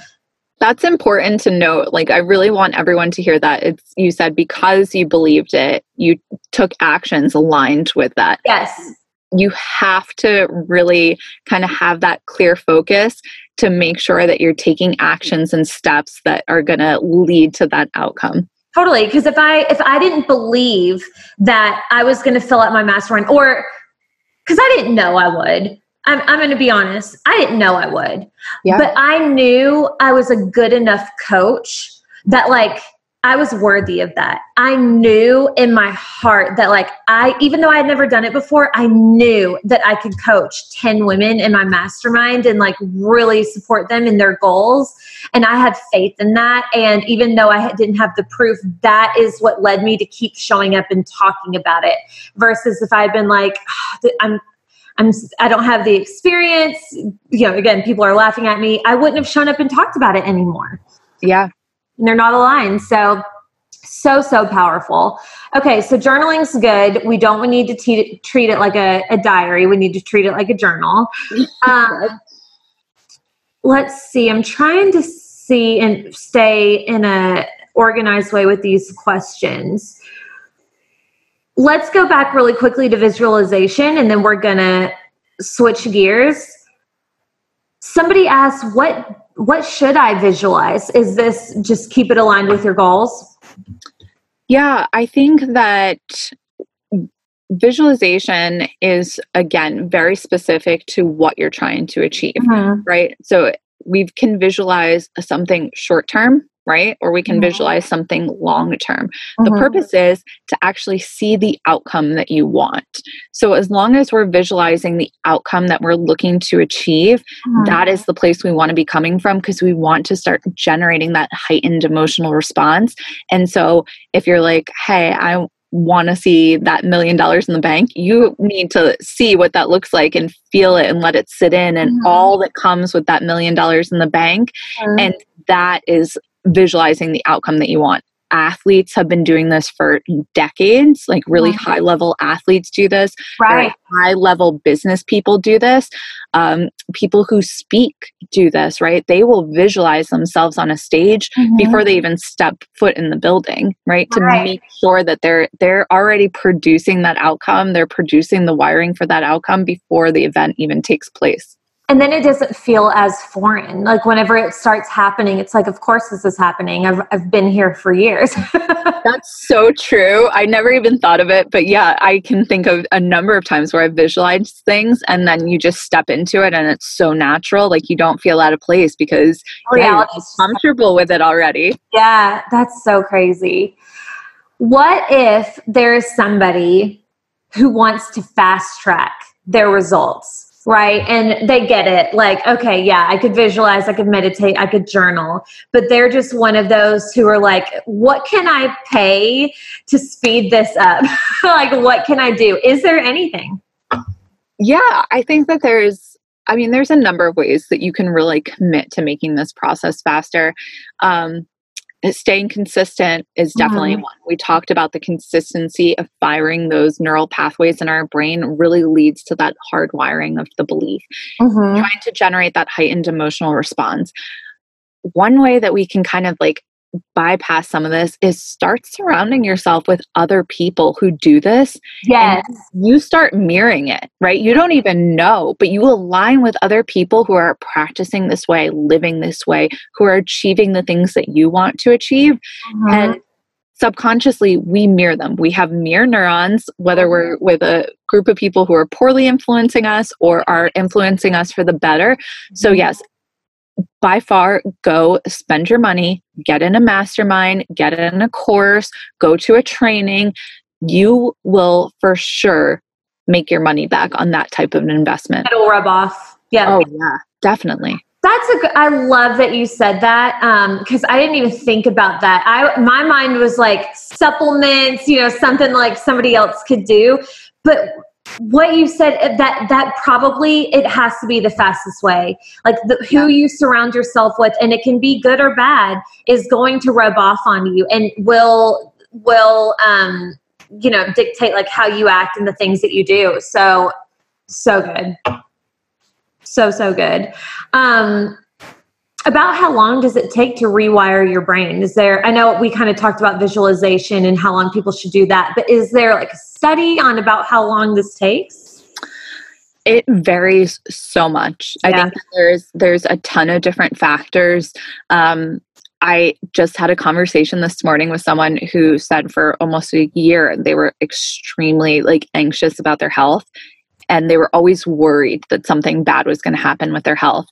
that's important to note. Like i really want everyone to hear that. It's you said because you believed it you took actions aligned with that. Yes. You have to really kind of have that clear focus to make sure that you're taking actions and steps that are going to lead to that outcome totally because if i if i didn't believe that i was going to fill out my mastermind or because i didn't know i would i'm, I'm going to be honest i didn't know i would yeah. but i knew i was a good enough coach that like I was worthy of that. I knew in my heart that, like, I, even though I had never done it before, I knew that I could coach 10 women in my mastermind and, like, really support them in their goals. And I had faith in that. And even though I didn't have the proof, that is what led me to keep showing up and talking about it. Versus if I had been like, oh, I'm, I'm, I don't have the experience, you know, again, people are laughing at me, I wouldn't have shown up and talked about it anymore. Yeah and they're not aligned. So, so, so powerful. Okay, so journaling's good. We don't need to te- treat it like a, a, diary, we need to treat it like a journal. Um, let's see, I'm trying to see and stay in a organized way with these questions. Let's go back really quickly to visualization and then we're to switch gears. Somebody asked what what should I visualize? Is this just keep it aligned with your goals? Yeah, I think that visualization is again very specific to what you're trying to achieve, mm-hmm. right? So we can visualize something short term right? Or we can Mhm. visualize something long term. Mhm. The purpose is to actually see the outcome that you want. So, as long as we're visualizing the outcome that we're looking to achieve, Mhm. that is the place we want to be coming from because we want to start generating that heightened emotional response. And so, if you're like, hey, I want to see that million dollars in the bank, you need to see what that looks like and feel it and let it sit in and Mhm. all that comes with that million dollars in the bank. Mhm. And that is visualizing the outcome that you want. Athletes have been doing this for decades, like really Mhm. high level athletes do this right. high level business people do this. Um, people who speak do this, right? They will visualize themselves on a stage Mhm. before they even step foot in the building, right? To make sure that they're they're already producing that outcome. They're producing the wiring for that outcome before the event even takes place. And then it doesn't feel as foreign. Like whenever it starts happening, it's like, of course this is happening. I've, I've been here for years. That's so true. I never even thought of it, but yeah, I can think of a number of times where I've visualized things and then you just step into it and it's so natural. Like you don't feel out of place because oh, yeah, you're Reality is just- comfortable with it already. Yeah, that's so crazy. What if there is somebody who wants to fast track their results, right? And they get it like, okay, yeah, I could visualize, I could meditate, I could journal, but they're just one of those who are like, what can I pay to speed this up? like, what can I do? Is there anything? Yeah, I think that there's, I mean, there's a number of ways that you can really commit to making this process faster. Um, staying consistent is definitely Mhm. one. We talked about the consistency of firing those neural pathways in our brain really leads to that hardwiring of the belief. Mm-hmm. Trying to generate that heightened emotional response. One way that we can kind of like bypass some of this is start surrounding yourself with other people who do this Yes. you start mirroring it, right? You don't even know, but you align with other people who are practicing this way, living this way, who are achieving the things that you want to achieve. Mhm. And subconsciously, we mirror them. We have mirror neurons, whether we're with a group of people who are poorly influencing us or are influencing us for the better. So, yes, by far go spend your money, get in a mastermind, get in a course, go to a training. You will for sure make your money back on that type of an investment. it'll rub off. Yeah. Oh, yeah, definitely. That's a good, I love that you said that um, because I didn't even think about that. I my mind was like supplements, you know, something like somebody else could do. But what you said that that probably it has to be the fastest way. Like the, who you surround yourself with, and it can be good or bad, is going to rub off on you and will will um you know dictate like how you act and the things that you do. So so good so so good um about how long does it take to rewire your brain is there i know we kind of talked about visualization and how long people should do that but is there like a study on about how long this takes It varies so much. I think there's there's a ton of different factors. Um, I just had a conversation this morning with someone who said for almost a year they were extremely like anxious about their health and they were always worried that something bad was going to happen with their health.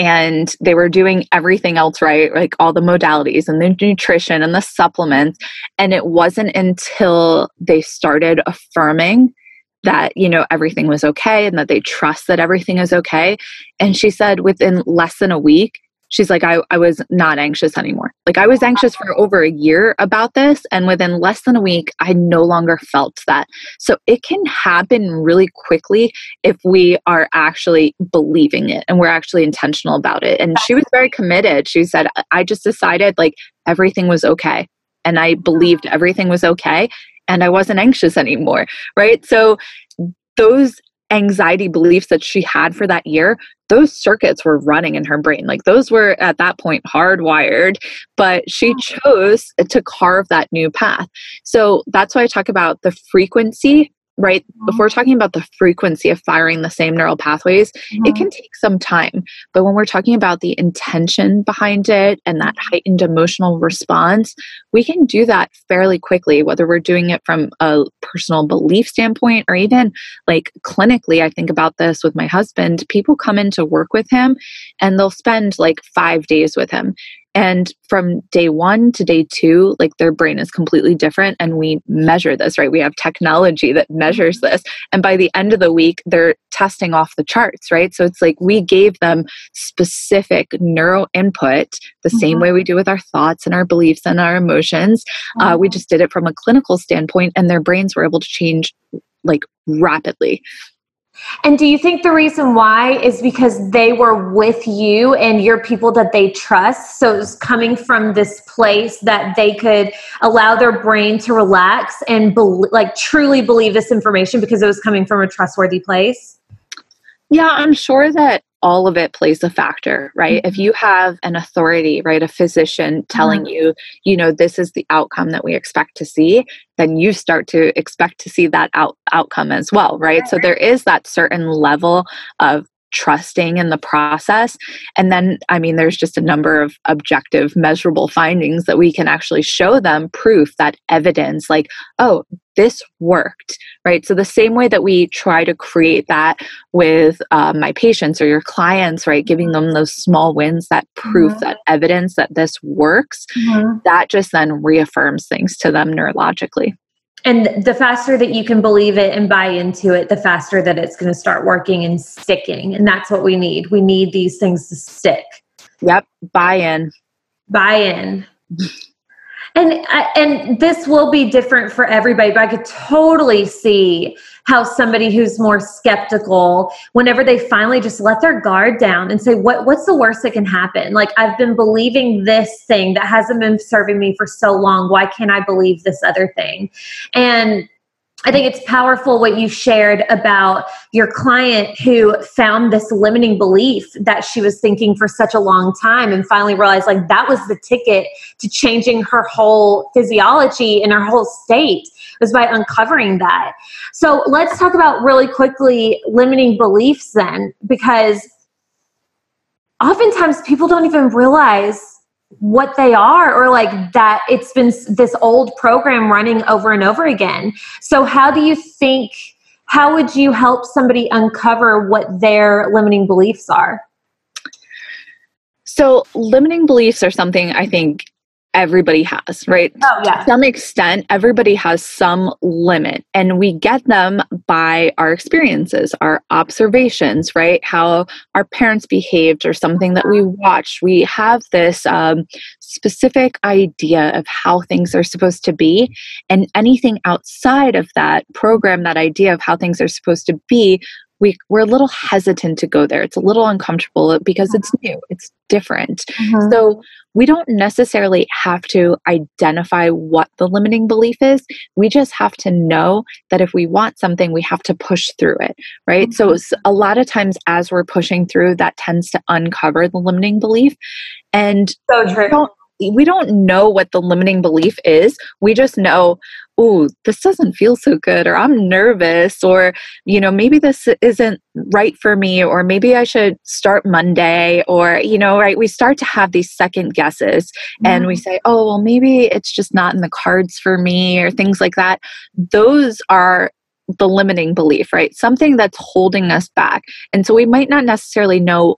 And they were doing everything else right, like all the modalities and the nutrition and the supplements. And it wasn't until they started affirming that you know everything was okay and that they trust that everything is okay and she said within less than a week she's like I, I was not anxious anymore. Like i was anxious for over a year about this and within less than a week i no longer felt that. So it can happen really quickly if we are actually believing it and we're actually intentional about it. And she was very committed. She said "I- just decided like everything was okay and i believed everything was okay and i wasn't anxious anymore. Right? So those anxiety beliefs that she had for that year those circuits were running in her brain. Like those were at that point hardwired but she chose to carve that new path. So that's why i talk about the frequency right? If we're mm-hmm. talking about the frequency of firing the same neural pathways it mm-hmm. can take some time. But when we're talking about the intention behind it and that mm-hmm. heightened emotional response we can do that fairly quickly whether we're doing it from a personal belief standpoint or even like clinically i think about this with my husband people come in to work with him and they'll spend like five days with him And from day one to day two, like their brain is completely different. And we measure this, right? We have technology that measures mm-hmm. this. And by the end of the week, they're testing off the charts, right? So it's like we gave them specific neuro input the mm-hmm. same way we do with our thoughts and our beliefs and our emotions. Mm-hmm. Uh, we mm-hmm. just did it from a clinical standpoint, and their brains were able to change like rapidly. And do you think the reason why is because they were with you and you're people that they trust? So it's coming from this place that they could allow their brain to relax and be- like truly believe this information because it was coming from a trustworthy place? Yeah, I'm sure that all of it plays a factor, right? Mm-hmm. If you have an authority, right, a physician telling mm-hmm. you, you know, this is the outcome that we expect to see, then you start to expect to see that out- outcome as well, right? So there is that certain level of trusting in the process. And then, I mean, there's just a number of objective, measurable findings that we can actually show them proof that evidence, like, oh, this worked, right? So, the same way that we try to create that with uh, my patients or your clients, right? Giving them those small wins that proof mm-hmm. that evidence that this works, mm-hmm. that just then reaffirms things to them neurologically and the faster that you can believe it and buy into it the faster that it's going to start working and sticking and that's what we need we need these things to stick yep buy in buy in and and this will be different for everybody but i could totally see how somebody who's more skeptical whenever they finally just let their guard down and say what what's the worst that can happen? Like i've been believing this thing that hasn't been serving me for so long. Why can't i believe this other thing? And I think it's powerful what you shared about your client who found this limiting belief that she was thinking for such a long time and finally realized like that was the ticket to changing her whole physiology and her whole state was by uncovering that. So let's talk about really quickly limiting beliefs then because oftentimes people don't even realize what they are or like that it's been this old program running over and over again. So how do you think how would you help somebody uncover what their limiting beliefs are? So limiting beliefs are something i think everybody has, right? Oh, yeah. To some extent, everybody has some limit, and we get them by our experiences, our observations, right? How our parents behaved, or something that we watched. We have this um, specific idea of how things are supposed to be, and anything outside of that program, that idea of how things are supposed to be, we, we're a little hesitant to go there. It's a little uncomfortable because it's new, it's different. Mm-hmm. So we don't necessarily have to identify what the limiting belief is. We just have to know that if we want something, we have to push through it, right? Mm-hmm. So a lot of times as we're pushing through, that tends to uncover the limiting belief. And so true we don't know what the limiting belief is. We just know, oh, this doesn't feel so good, or I'm nervous, or, you know, maybe this isn't right for me, or maybe I should start Monday, or, you know, right? We start to have these second guesses mm-hmm. and we mm-hmm. say, oh, well, maybe it's just not in the cards for me, or things like that. Those are the limiting belief, right? Something that's holding us back. And so we might not necessarily know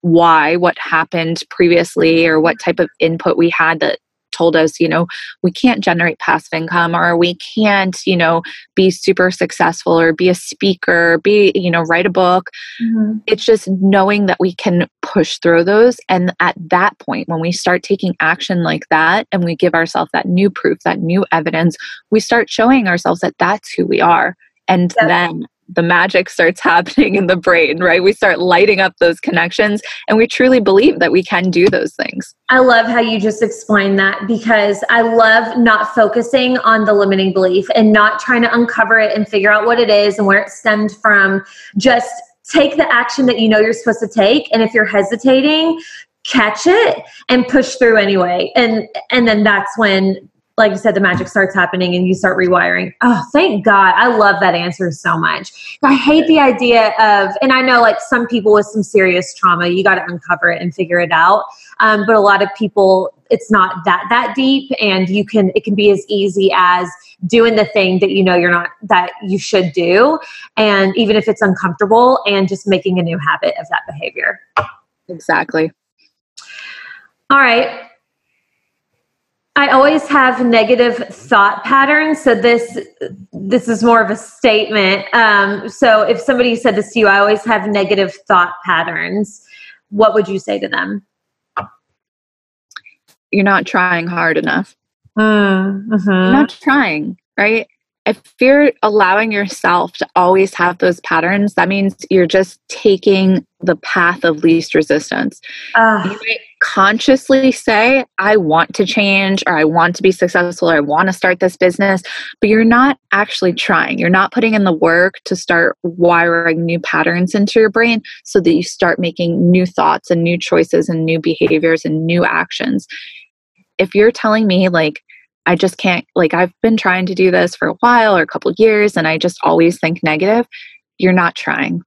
why, what happened previously, or what type of input we had that told us, you know, we can't generate passive income or we can't, you know, be super successful or be a speaker, be, you know, write a book. Mm-hmm. It's just knowing that we can push through those. And at that point, when we start taking action like that and we give ourselves that new proof, that new evidence, we start showing ourselves that that's who we are. And then the magic starts happening in the brain, right? We start lighting up those connections and we truly believe that we can do those things. I love how you just explained that because I love not focusing on the limiting belief and not trying to uncover it and figure out what it is and where it stemmed from. Just take the action that you know you're supposed to take. And if you're hesitating, catch it and push through anyway. And and then that's when like you said, the magic starts happening and you start rewiring. Oh, thank God. I love that answer so much. I hate the idea of, and I know like some people with some serious trauma, you got to uncover it and figure it out. Um, but a lot of people, it's not that that deep, and you can it can be as easy as doing the thing that you know you're not that you should do, and even if it's uncomfortable, and just making a new habit of that behavior. Exactly. All right I always have negative thought patterns. So this this is more of a statement. Um, so if somebody said this to you, I always have negative thought patterns. What would you say to them? You're not trying hard enough. Mm-hmm. You're not trying, right? if you're allowing yourself to always have those patterns, that means you're just taking the path of least resistance. Uh, you might consciously say, I want to change, or I want to be successful, or I want to start this business, but you're not actually trying. You're not putting in the work to start wiring new patterns into your brain so that you start making new thoughts and new choices and new behaviors and new actions. If you're telling me, like, I just can't, like, I've been trying to do this for a while or a couple years, and I just always think negative. You're not trying.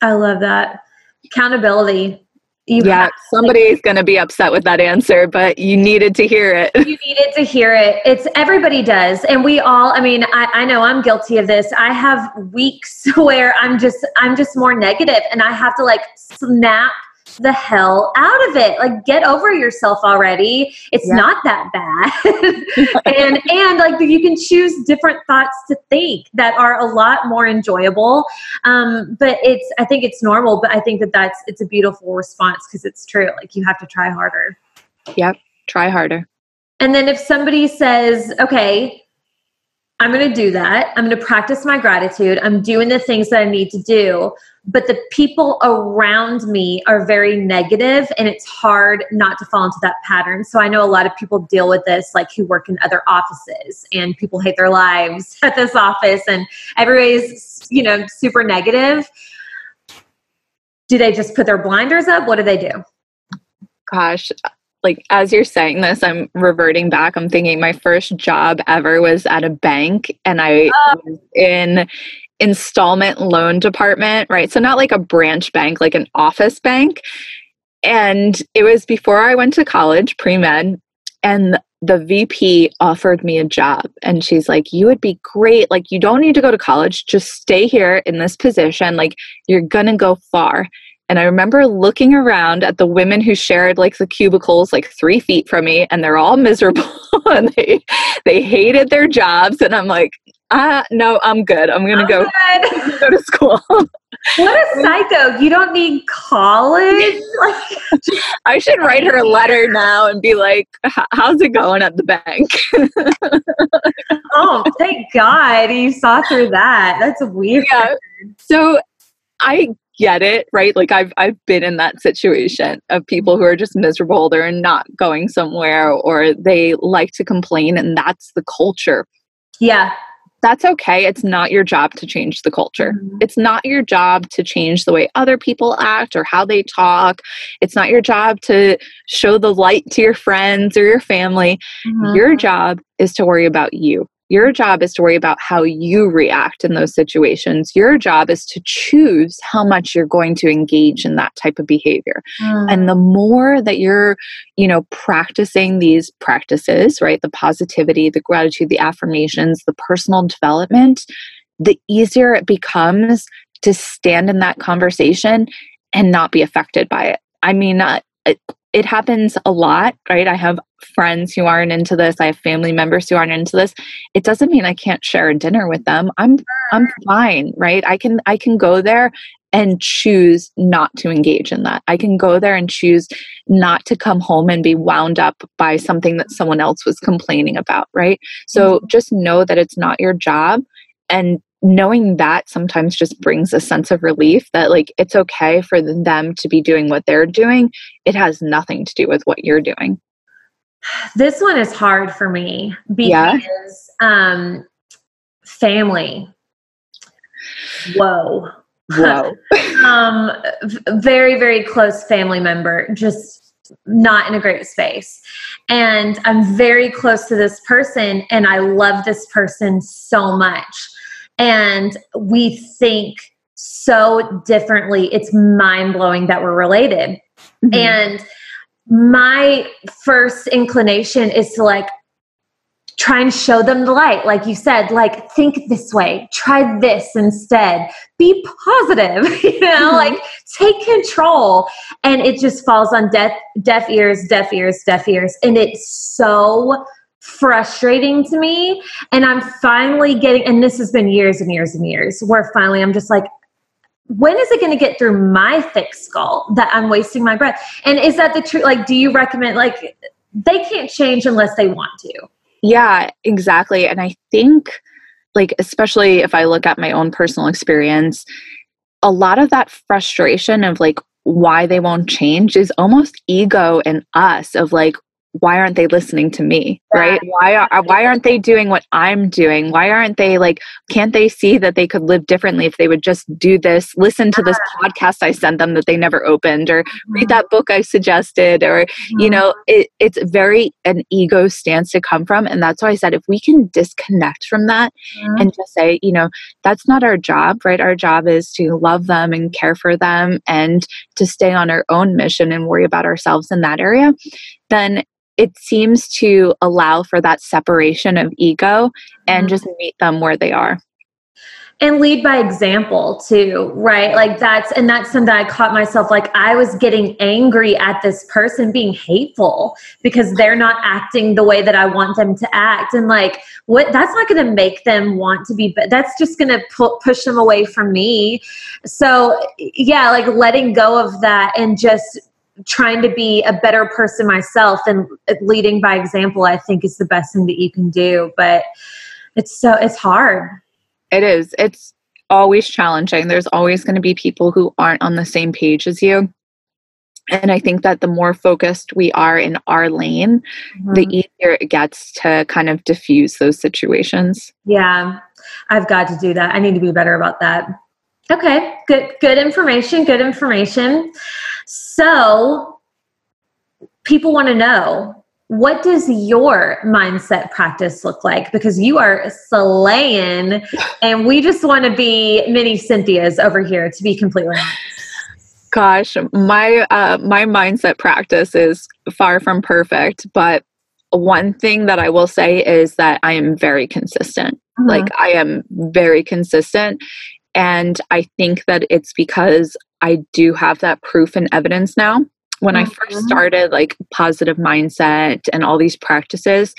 I love that. Accountability. You yeah, somebody's going to be upset with that answer, but you needed to hear it. You needed to hear it. It's everybody does. And we all, I mean, I, I know I'm guilty of this. I have weeks where I'm just, I'm just more negative and I have to like snap the hell out of it. Like get over yourself already. It's yeah. not that bad. and and like you can choose different thoughts to think that are a lot more enjoyable. Um, but it's I think it's normal, but I think that that's it's a beautiful response because it's true. Like you have to try harder. Yep, try harder. And then if somebody says, "Okay, I'm going to do that. I'm going to practice my gratitude. I'm doing the things that I need to do. But the people around me are very negative, and it's hard not to fall into that pattern. So I know a lot of people deal with this, like who work in other offices, and people hate their lives at this office, and everybody's, you know, super negative. Do they just put their blinders up? What do they do? Gosh, like as you're saying this i'm reverting back i'm thinking my first job ever was at a bank and i was in installment loan department right so not like a branch bank like an office bank and it was before i went to college pre-med and the VP offered me a job and she's like, You would be great. Like, you don't need to go to college. Just stay here in this position. Like, you're going to go far. And I remember looking around at the women who shared like the cubicles like three feet from me, and they're all miserable and they they hated their jobs. And I'm like, ah, no, I'm good. I'm gonna I'm go go to school. What a psycho! You don't need college. I should write her a letter now and be like, "How's it going at the bank?" oh, thank God you saw through that. That's weird. Yeah. So I get it, right? Like I've I've been in that situation of people who are just miserable, they're not going somewhere or they like to complain and that's the culture. Yeah. That's okay. It's not your job to change the culture. Mm-hmm. It's not your job to change the way other people act or how they talk. It's not your job to show the light to your friends or your family. Mm-hmm. Your job is to worry about you. Your job is to worry about how you react in those situations. Your job is to choose how much you're going to engage in that type of behavior. Mm. And the more that you're, you know, practicing these practices, right? The positivity, the gratitude, the affirmations, the personal development, the easier it becomes to stand in that conversation and not be affected by it. I mean, uh, it, it happens a lot, right? I have friends who aren't into this. I have family members who aren't into this. It doesn't mean I can't share a dinner with them. I'm I'm fine, right? I can I can go there and choose not to engage in that. I can go there and choose not to come home and be wound up by something that someone else was complaining about, right? So mm-hmm. just know that it's not your job and knowing that sometimes just brings a sense of relief that like it's okay for them to be doing what they're doing it has nothing to do with what you're doing this one is hard for me because yeah. um family whoa whoa um very very close family member just not in a great space and i'm very close to this person and i love this person so much and we think so differently. It's mind blowing that we're related. Mm-hmm. And my first inclination is to like try and show them the light like you said like think this way try this instead be positive you know mm-hmm. like take control and it just falls on deaf deaf ears deaf ears deaf ears and it's so frustrating to me. And I'm finally getting, and this has been years and years and years, where finally I'm just like, when is it going to get through my thick skull that I'm wasting my breath? And is that the truth? Like, do you recommend, like, they can't change unless they want to? Yeah, exactly. And I think, like, especially if I look at my own personal experience, a lot of that frustration of like why they won't change is almost ego in us of like why aren't they listening to me right? Why are why aren't they doing what i'm doing? Why aren't they like can't they see that they could live differently if they would just do this listen to this podcast i sent them that they never opened or read mm-hmm. that book i suggested or you mm-hmm. know it, it's very an ego stance to come from and that's why i said if we can disconnect from that mm-hmm. and just say you know that's not our job right? Our job is to love them and care for them and to stay on our own mission and worry about ourselves in that area then it seems to allow for that separation of ego and mm-hmm. just meet them where they are. And lead by example too right? Like that's and that's something i caught myself like i was getting angry at this person being hateful because they're not acting the way that i want them to act. And like what that's not going to make them want to be but that's just going to pu- push them away from me. So yeah like letting go of that and just trying to be a better person myself and leading by example i think is the best thing that you can do. But it's so it's hard. It is. It's always challenging. There's always going to be people who aren't on the same page as you. And i think that the more focused we are in our lane mm-hmm. the easier it gets to kind of diffuse those situations. Yeah. I've got to do that. I need to be better about that. Okay. Good good information good information so people want to know what does your mindset practice look like? Because you are slaying, and we just want to be mini Cynthia's over here, to be completely honest. Gosh, my uh, my mindset practice is far from perfect, but one thing that I will say is that I am very consistent. Mm-hmm. Like I am very consistent, and I think that it's because I do have that proof and evidence now. When mm-hmm. I first mm-hmm. started like positive mindset and all these practices,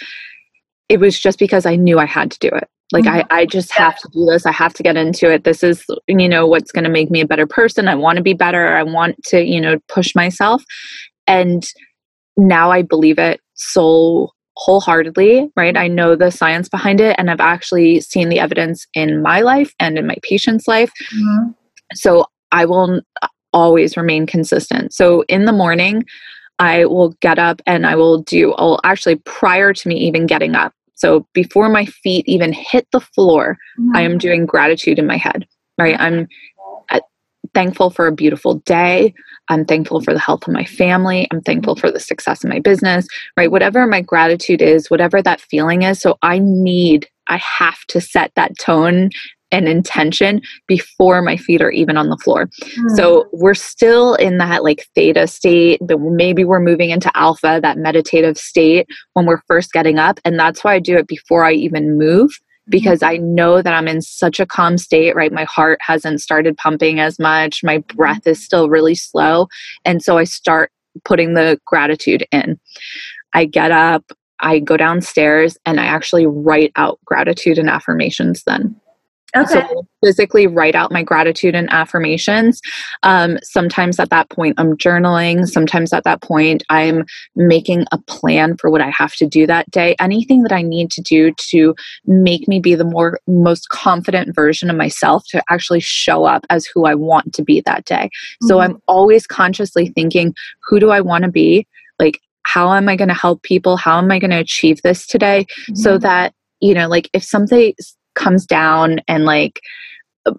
it was just because I knew I had to do it. Like mm-hmm. I, I just have to do this. I have to get into it. This is, you know, what's going to make me a better person. I want to be better. I want to, you know, push myself. And now I believe it so wholeheartedly, right? I know the science behind it and I've actually seen the evidence in my life and in my patient's life. Mm-hmm. So I will always remain consistent. So in the morning, I will get up and I will do, I'll actually, prior to me even getting up, so before my feet even hit the floor, mm-hmm. I am doing gratitude in my head, right? I'm uh, thankful for a beautiful day. I'm thankful for the health of my family. I'm thankful for the success of my business, right? Whatever my gratitude is, whatever that feeling is. So I need, I have to set that tone and intention before my feet are even on the floor. Mm. So we're still in that like theta state, but maybe we're moving into alpha, that meditative state when we're first getting up. And that's why I do it before I even move because I know that I'm in such a calm state, right? My heart hasn't started pumping as much, my mm-hmm. breath is still really slow. And so I start putting the gratitude in. I get up, I go downstairs, and I actually write out gratitude and affirmations then. Okay. So physically write out my gratitude and affirmations. Um, sometimes at that point, I'm journaling. Sometimes at that point, I'm making a plan for what I have to do that day. Anything that I need to do to make me be the more most confident version of myself to actually show up as who I want to be that day. Mm-hmm. So I'm always consciously thinking, who do I want to be? Like, how am I going to help people? How am I going to achieve this today? Mm-hmm. So that you know, like if something comes down and like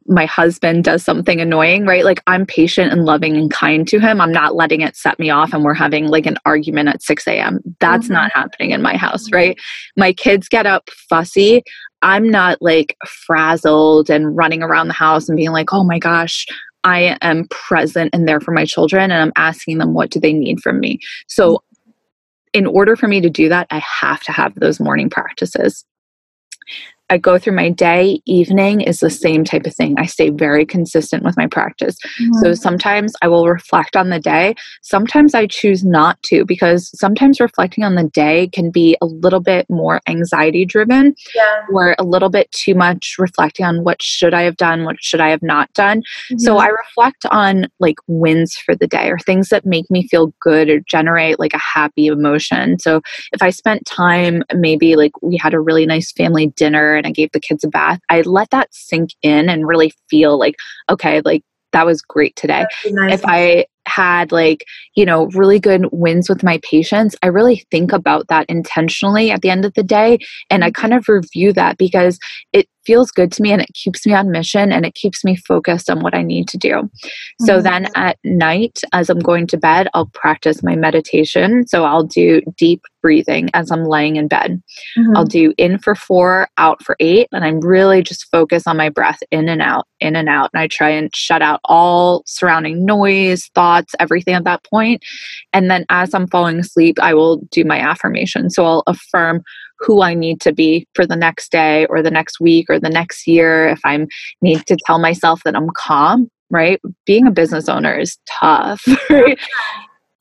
my husband does something annoying, right? Like I'm patient and loving and kind to him. I'm not letting it set me off and we're having like an argument at 6 a.m. That's mm-hmm. not happening in my house, right? My kids get up fussy. I'm not like frazzled and running around the house and being like, oh my gosh, I am present and there for my children and I'm asking them what do they need from me. So in order for me to do that, I have to have those morning practices I go through my day, evening is the same type of thing. I stay very consistent with my practice. Mm-hmm. So sometimes I will reflect on the day. Sometimes I choose not to because sometimes reflecting on the day can be a little bit more anxiety driven yeah. or a little bit too much reflecting on what should I have done, what should I have not done. Mm-hmm. So I reflect on like wins for the day or things that make me feel good or generate like a happy emotion. So if I spent time, maybe like we had a really nice family dinner and I gave the kids a bath, I let that sink in and really feel like, okay, like that was great today. Nice. If I had like, you know, really good wins with my patients, I really think about that intentionally at the end of the day. And I mm-hmm. kind of review that because it feels good to me and it keeps me on mission and it keeps me focused on what I need to do. Mm-hmm. So then at night, as I'm going to bed, I'll practice my meditation. So I'll do deep breathing as I'm laying in bed. Mm-hmm. I'll do in for four, out for eight, and I'm really just focus on my breath in and out, in and out. And I try and shut out all surrounding noise, thoughts, everything at that point. And then as I'm falling asleep, I will do my affirmation. So I'll affirm who I need to be for the next day or the next week or the next year. If I need to tell myself that I'm calm, right? Being a business owner is tough, right?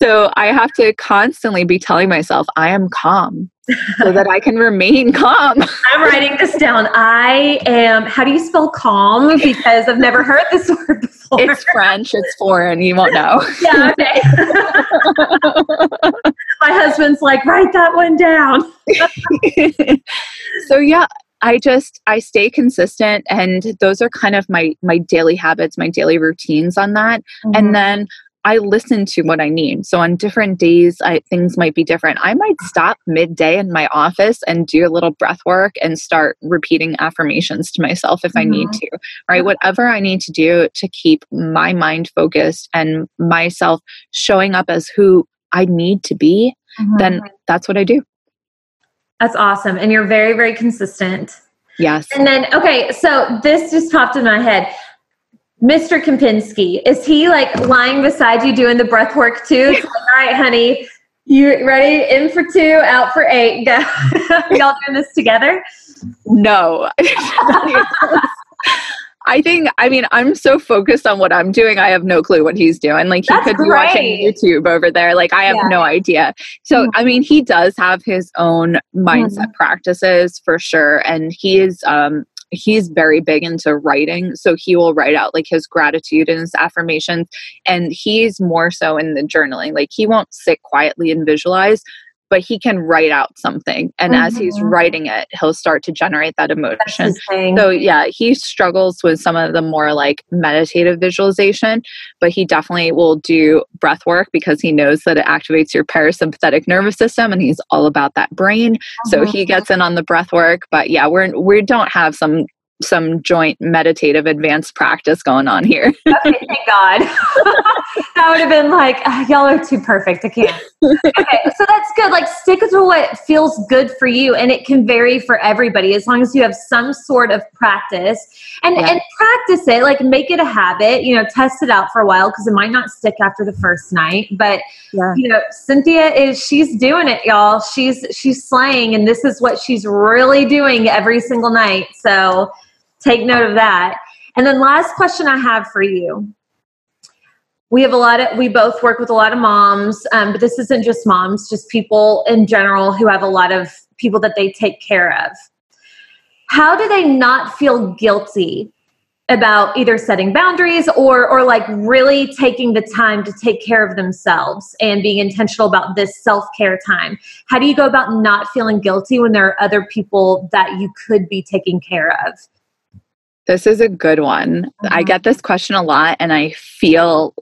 So I have to constantly be telling myself, I am calm so that I can remain calm. I'm writing this down. I am, how do you spell calm? Because I've never heard this word before. It's French, it's foreign, you won't know. yeah, okay. My husband's like, write that one down. so, yeah, I just I stay consistent and those are kind of my my daily habits, my daily routines on that. Mm-hmm. And then I listen to what I need. So on different days, I, things might be different. I might stop midday in my office and do a little breath work and start repeating affirmations to myself if mm-hmm. I need mm-hmm. to, right? Whatever I need to do to keep my mind focused and myself showing up as who I need to be, mm-hmm. then that's what I do. That's awesome. And you're very, very consistent. Yes. And then, okay, so this just popped in my head. Mr. Kempinski, is he like lying beside you doing the breath work too? Like, All right, honey, you ready? In for two, out for eight. Go. Y'all doing this together? No. I think, I mean, I'm so focused on what I'm doing. I have no clue what he's doing. Like, he That's could be great. watching YouTube over there. Like, I have yeah. no idea. So, mm-hmm. I mean, he does have his own mindset mm-hmm. practices for sure. And he is, um, he's very big into writing so he will write out like his gratitude and his affirmations and he's more so in the journaling like he won't sit quietly and visualize but he can write out something and mm-hmm. as he's mm-hmm. writing it he'll start to generate that emotion so yeah he struggles with some of the more like meditative visualization but he definitely will do breath work because he knows that it activates your parasympathetic nervous system and he's all about that brain mm-hmm. so he gets in on the breath work but yeah we're we don't have some some joint meditative advanced practice going on here. okay, thank God. that would have been like, oh, y'all are too perfect. I can't. Okay, so that's good. Like, stick to what feels good for you, and it can vary for everybody as long as you have some sort of practice and yeah. and practice it. Like, make it a habit. You know, test it out for a while because it might not stick after the first night. But yeah. you know, Cynthia is she's doing it, y'all. She's she's slaying, and this is what she's really doing every single night. So take note of that. And then last question I have for you. We have a lot of, we both work with a lot of moms, um, but this isn't just moms, just people in general who have a lot of people that they take care of. How do they not feel guilty about either setting boundaries or or like really taking the time to take care of themselves and being intentional about this self-care time how do you go about not feeling guilty when there are other people that you could be taking care of this is a good one. Mm-hmm. I get this question a lot, and I feel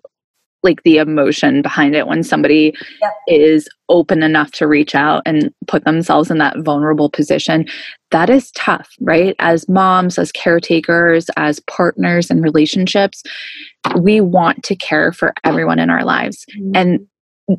like the emotion behind it when somebody yep. is open enough to reach out and put themselves in that vulnerable position. That is tough, right? As moms, as caretakers, as partners in relationships, we want to care for everyone in our lives. Mm-hmm. And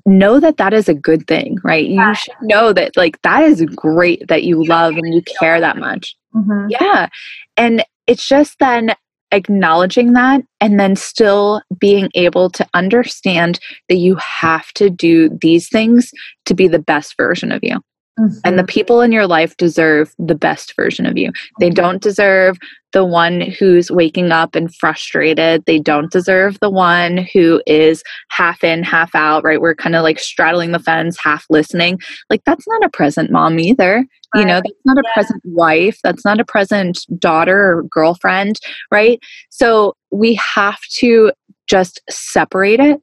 know that that is a good thing, right? Yeah. You should know that, like, that is great that you love and you care that much. Mm-hmm. Yeah. And it's just then acknowledging that and then still being able to understand that you have to do these things to be the best version of you. Mm-hmm. And the people in your life deserve the best version of you. They don't deserve the one who's waking up and frustrated. They don't deserve the one who is half in, half out, right? We're kind of like straddling the fence, half listening. Like, that's not a present mom either. Right. You know, that's not a yeah. present wife. That's not a present daughter or girlfriend, right? So we have to just separate it.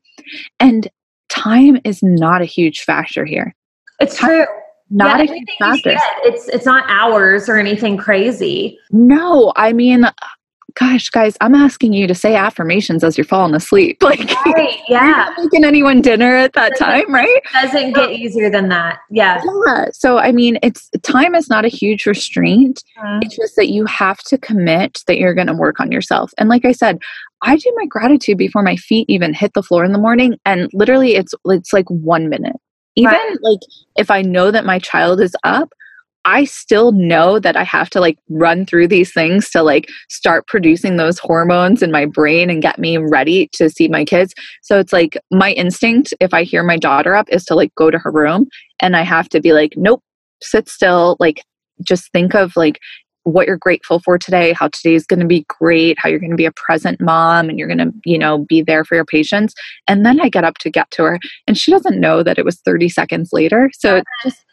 And time is not a huge factor here. It's true not yeah, a huge factor. It's it's not hours or anything crazy. No, I mean, gosh, guys, I'm asking you to say affirmations as you're falling asleep. Like, right, yeah, making anyone dinner at that time, right? Doesn't get easier than that. Yeah. Yeah. So, I mean, it's time is not a huge restraint. Mm-hmm. It's just that you have to commit that you're going to work on yourself. And like I said, I do my gratitude before my feet even hit the floor in the morning, and literally, it's it's like one minute. Even right. like if I know that my child is up, I still know that I have to like run through these things to like start producing those hormones in my brain and get me ready to see my kids. So it's like my instinct, if I hear my daughter up, is to like go to her room and I have to be like, nope, sit still. Like, just think of like what you're grateful for today, how today is going to be great, how you're going to be a present mom and you're going to, you know, be there for your patients. And then I get up to get to her and she doesn't know that it was 30 seconds later. So it just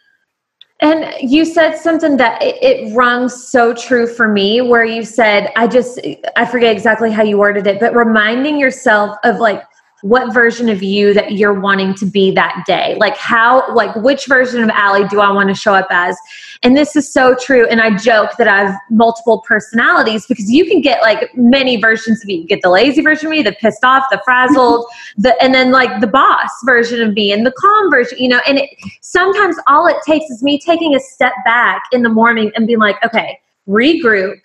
and you said something that it, it rung so true for me where you said i just i forget exactly how you worded it but reminding yourself of like what version of you that you're wanting to be that day. Like how like which version of Allie do I want to show up as? And this is so true. And I joke that I have multiple personalities because you can get like many versions of me. You get the lazy version of me, the pissed off, the frazzled, the and then like the boss version of me and the calm version, you know, and it, sometimes all it takes is me taking a step back in the morning and being like, okay, regroup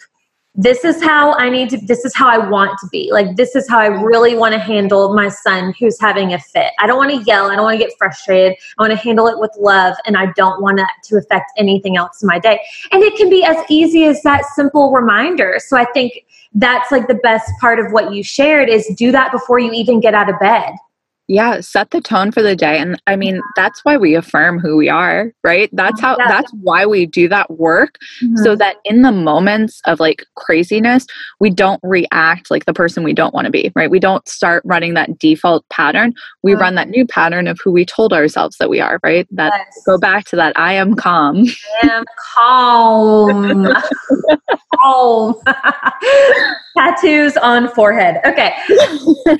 this is how I need to, this is how I want to be. Like, this is how I really want to handle my son who's having a fit. I don't want to yell. I don't want to get frustrated. I want to handle it with love, and I don't want it to affect anything else in my day. And it can be as easy as that simple reminder. So I think that's like the best part of what you shared is do that before you even get out of bed. Yeah, set the tone for the day. And I mean, that's why we affirm who we are, right? That's how, yeah. that's why we do that work mm-hmm. so that in the moments of like craziness, we don't react like the person we don't want to be, right? We don't start running that default pattern. We run that new pattern of who we told ourselves that we are, right? That yes. go back to that I am calm. I am calm. calm. Tattoos on forehead. Okay.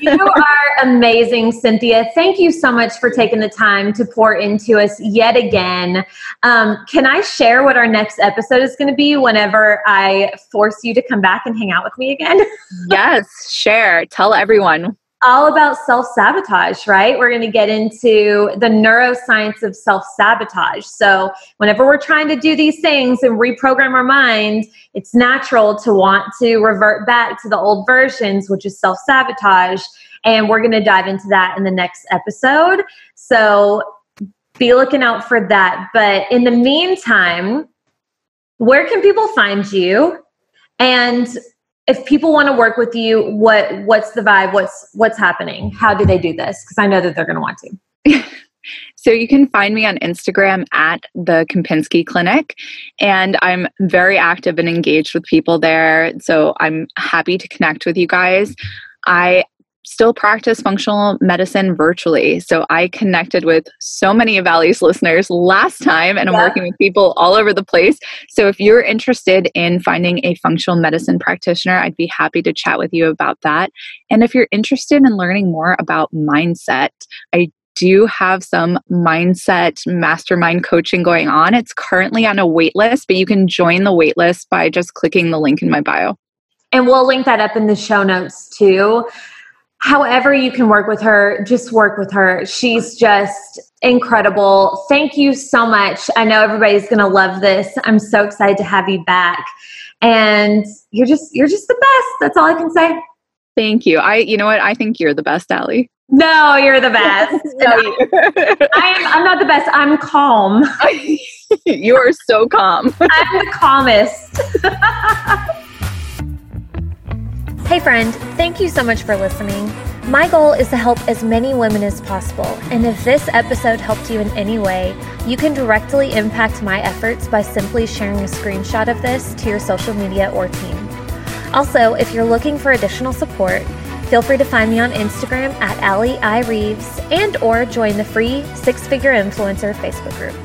you are amazing, Cynthia. Thank you so much for taking the time to pour into us yet again. Um, can I share what our next episode is going to be whenever I force you to come back and hang out with me again? yes, share. Tell everyone all about self sabotage, right? We're going to get into the neuroscience of self sabotage. So, whenever we're trying to do these things and reprogram our mind, it's natural to want to revert back to the old versions, which is self sabotage. And we're going to dive into that in the next episode. So, be looking out for that. But in the meantime, where can people find you? And if people want to work with you, what what's the vibe? What's what's happening? How do they do this? Because I know that they're going to want to. so you can find me on Instagram at the Kempinski Clinic, and I'm very active and engaged with people there. So I'm happy to connect with you guys. I still practice functional medicine virtually. So I connected with so many of Allie's listeners last time, and I'm yeah. working with people all over the place. So if you're interested in finding a functional medicine practitioner, I'd be happy to chat with you about that. And if you're interested in learning more about mindset, I do have some mindset mastermind coaching going on. It's currently on a wait list, but you can join the wait list by just clicking the link in my bio. And we'll link that up in the show notes too however you can work with her, just work with her. She's just incredible. Thank you so much. I know everybody's going to love this. I'm so excited to have you back. And you're just you're just the best. That's all I can say. Thank you. I you know what? I think you're the best, Allie. No, you're the best. no, I am, I'm not the best. I'm calm. you are so calm. I'm the calmest. Hey, friend, thank you so much for listening. My goal is to help as many women as possible, and if this episode helped you in any way, you can directly impact my efforts by simply sharing a screenshot of this to your social media or team. Also, if you're looking for additional support, feel free to find me on Instagram at Allie I. Reeves and or join the free Six Figure Influencer Facebook group.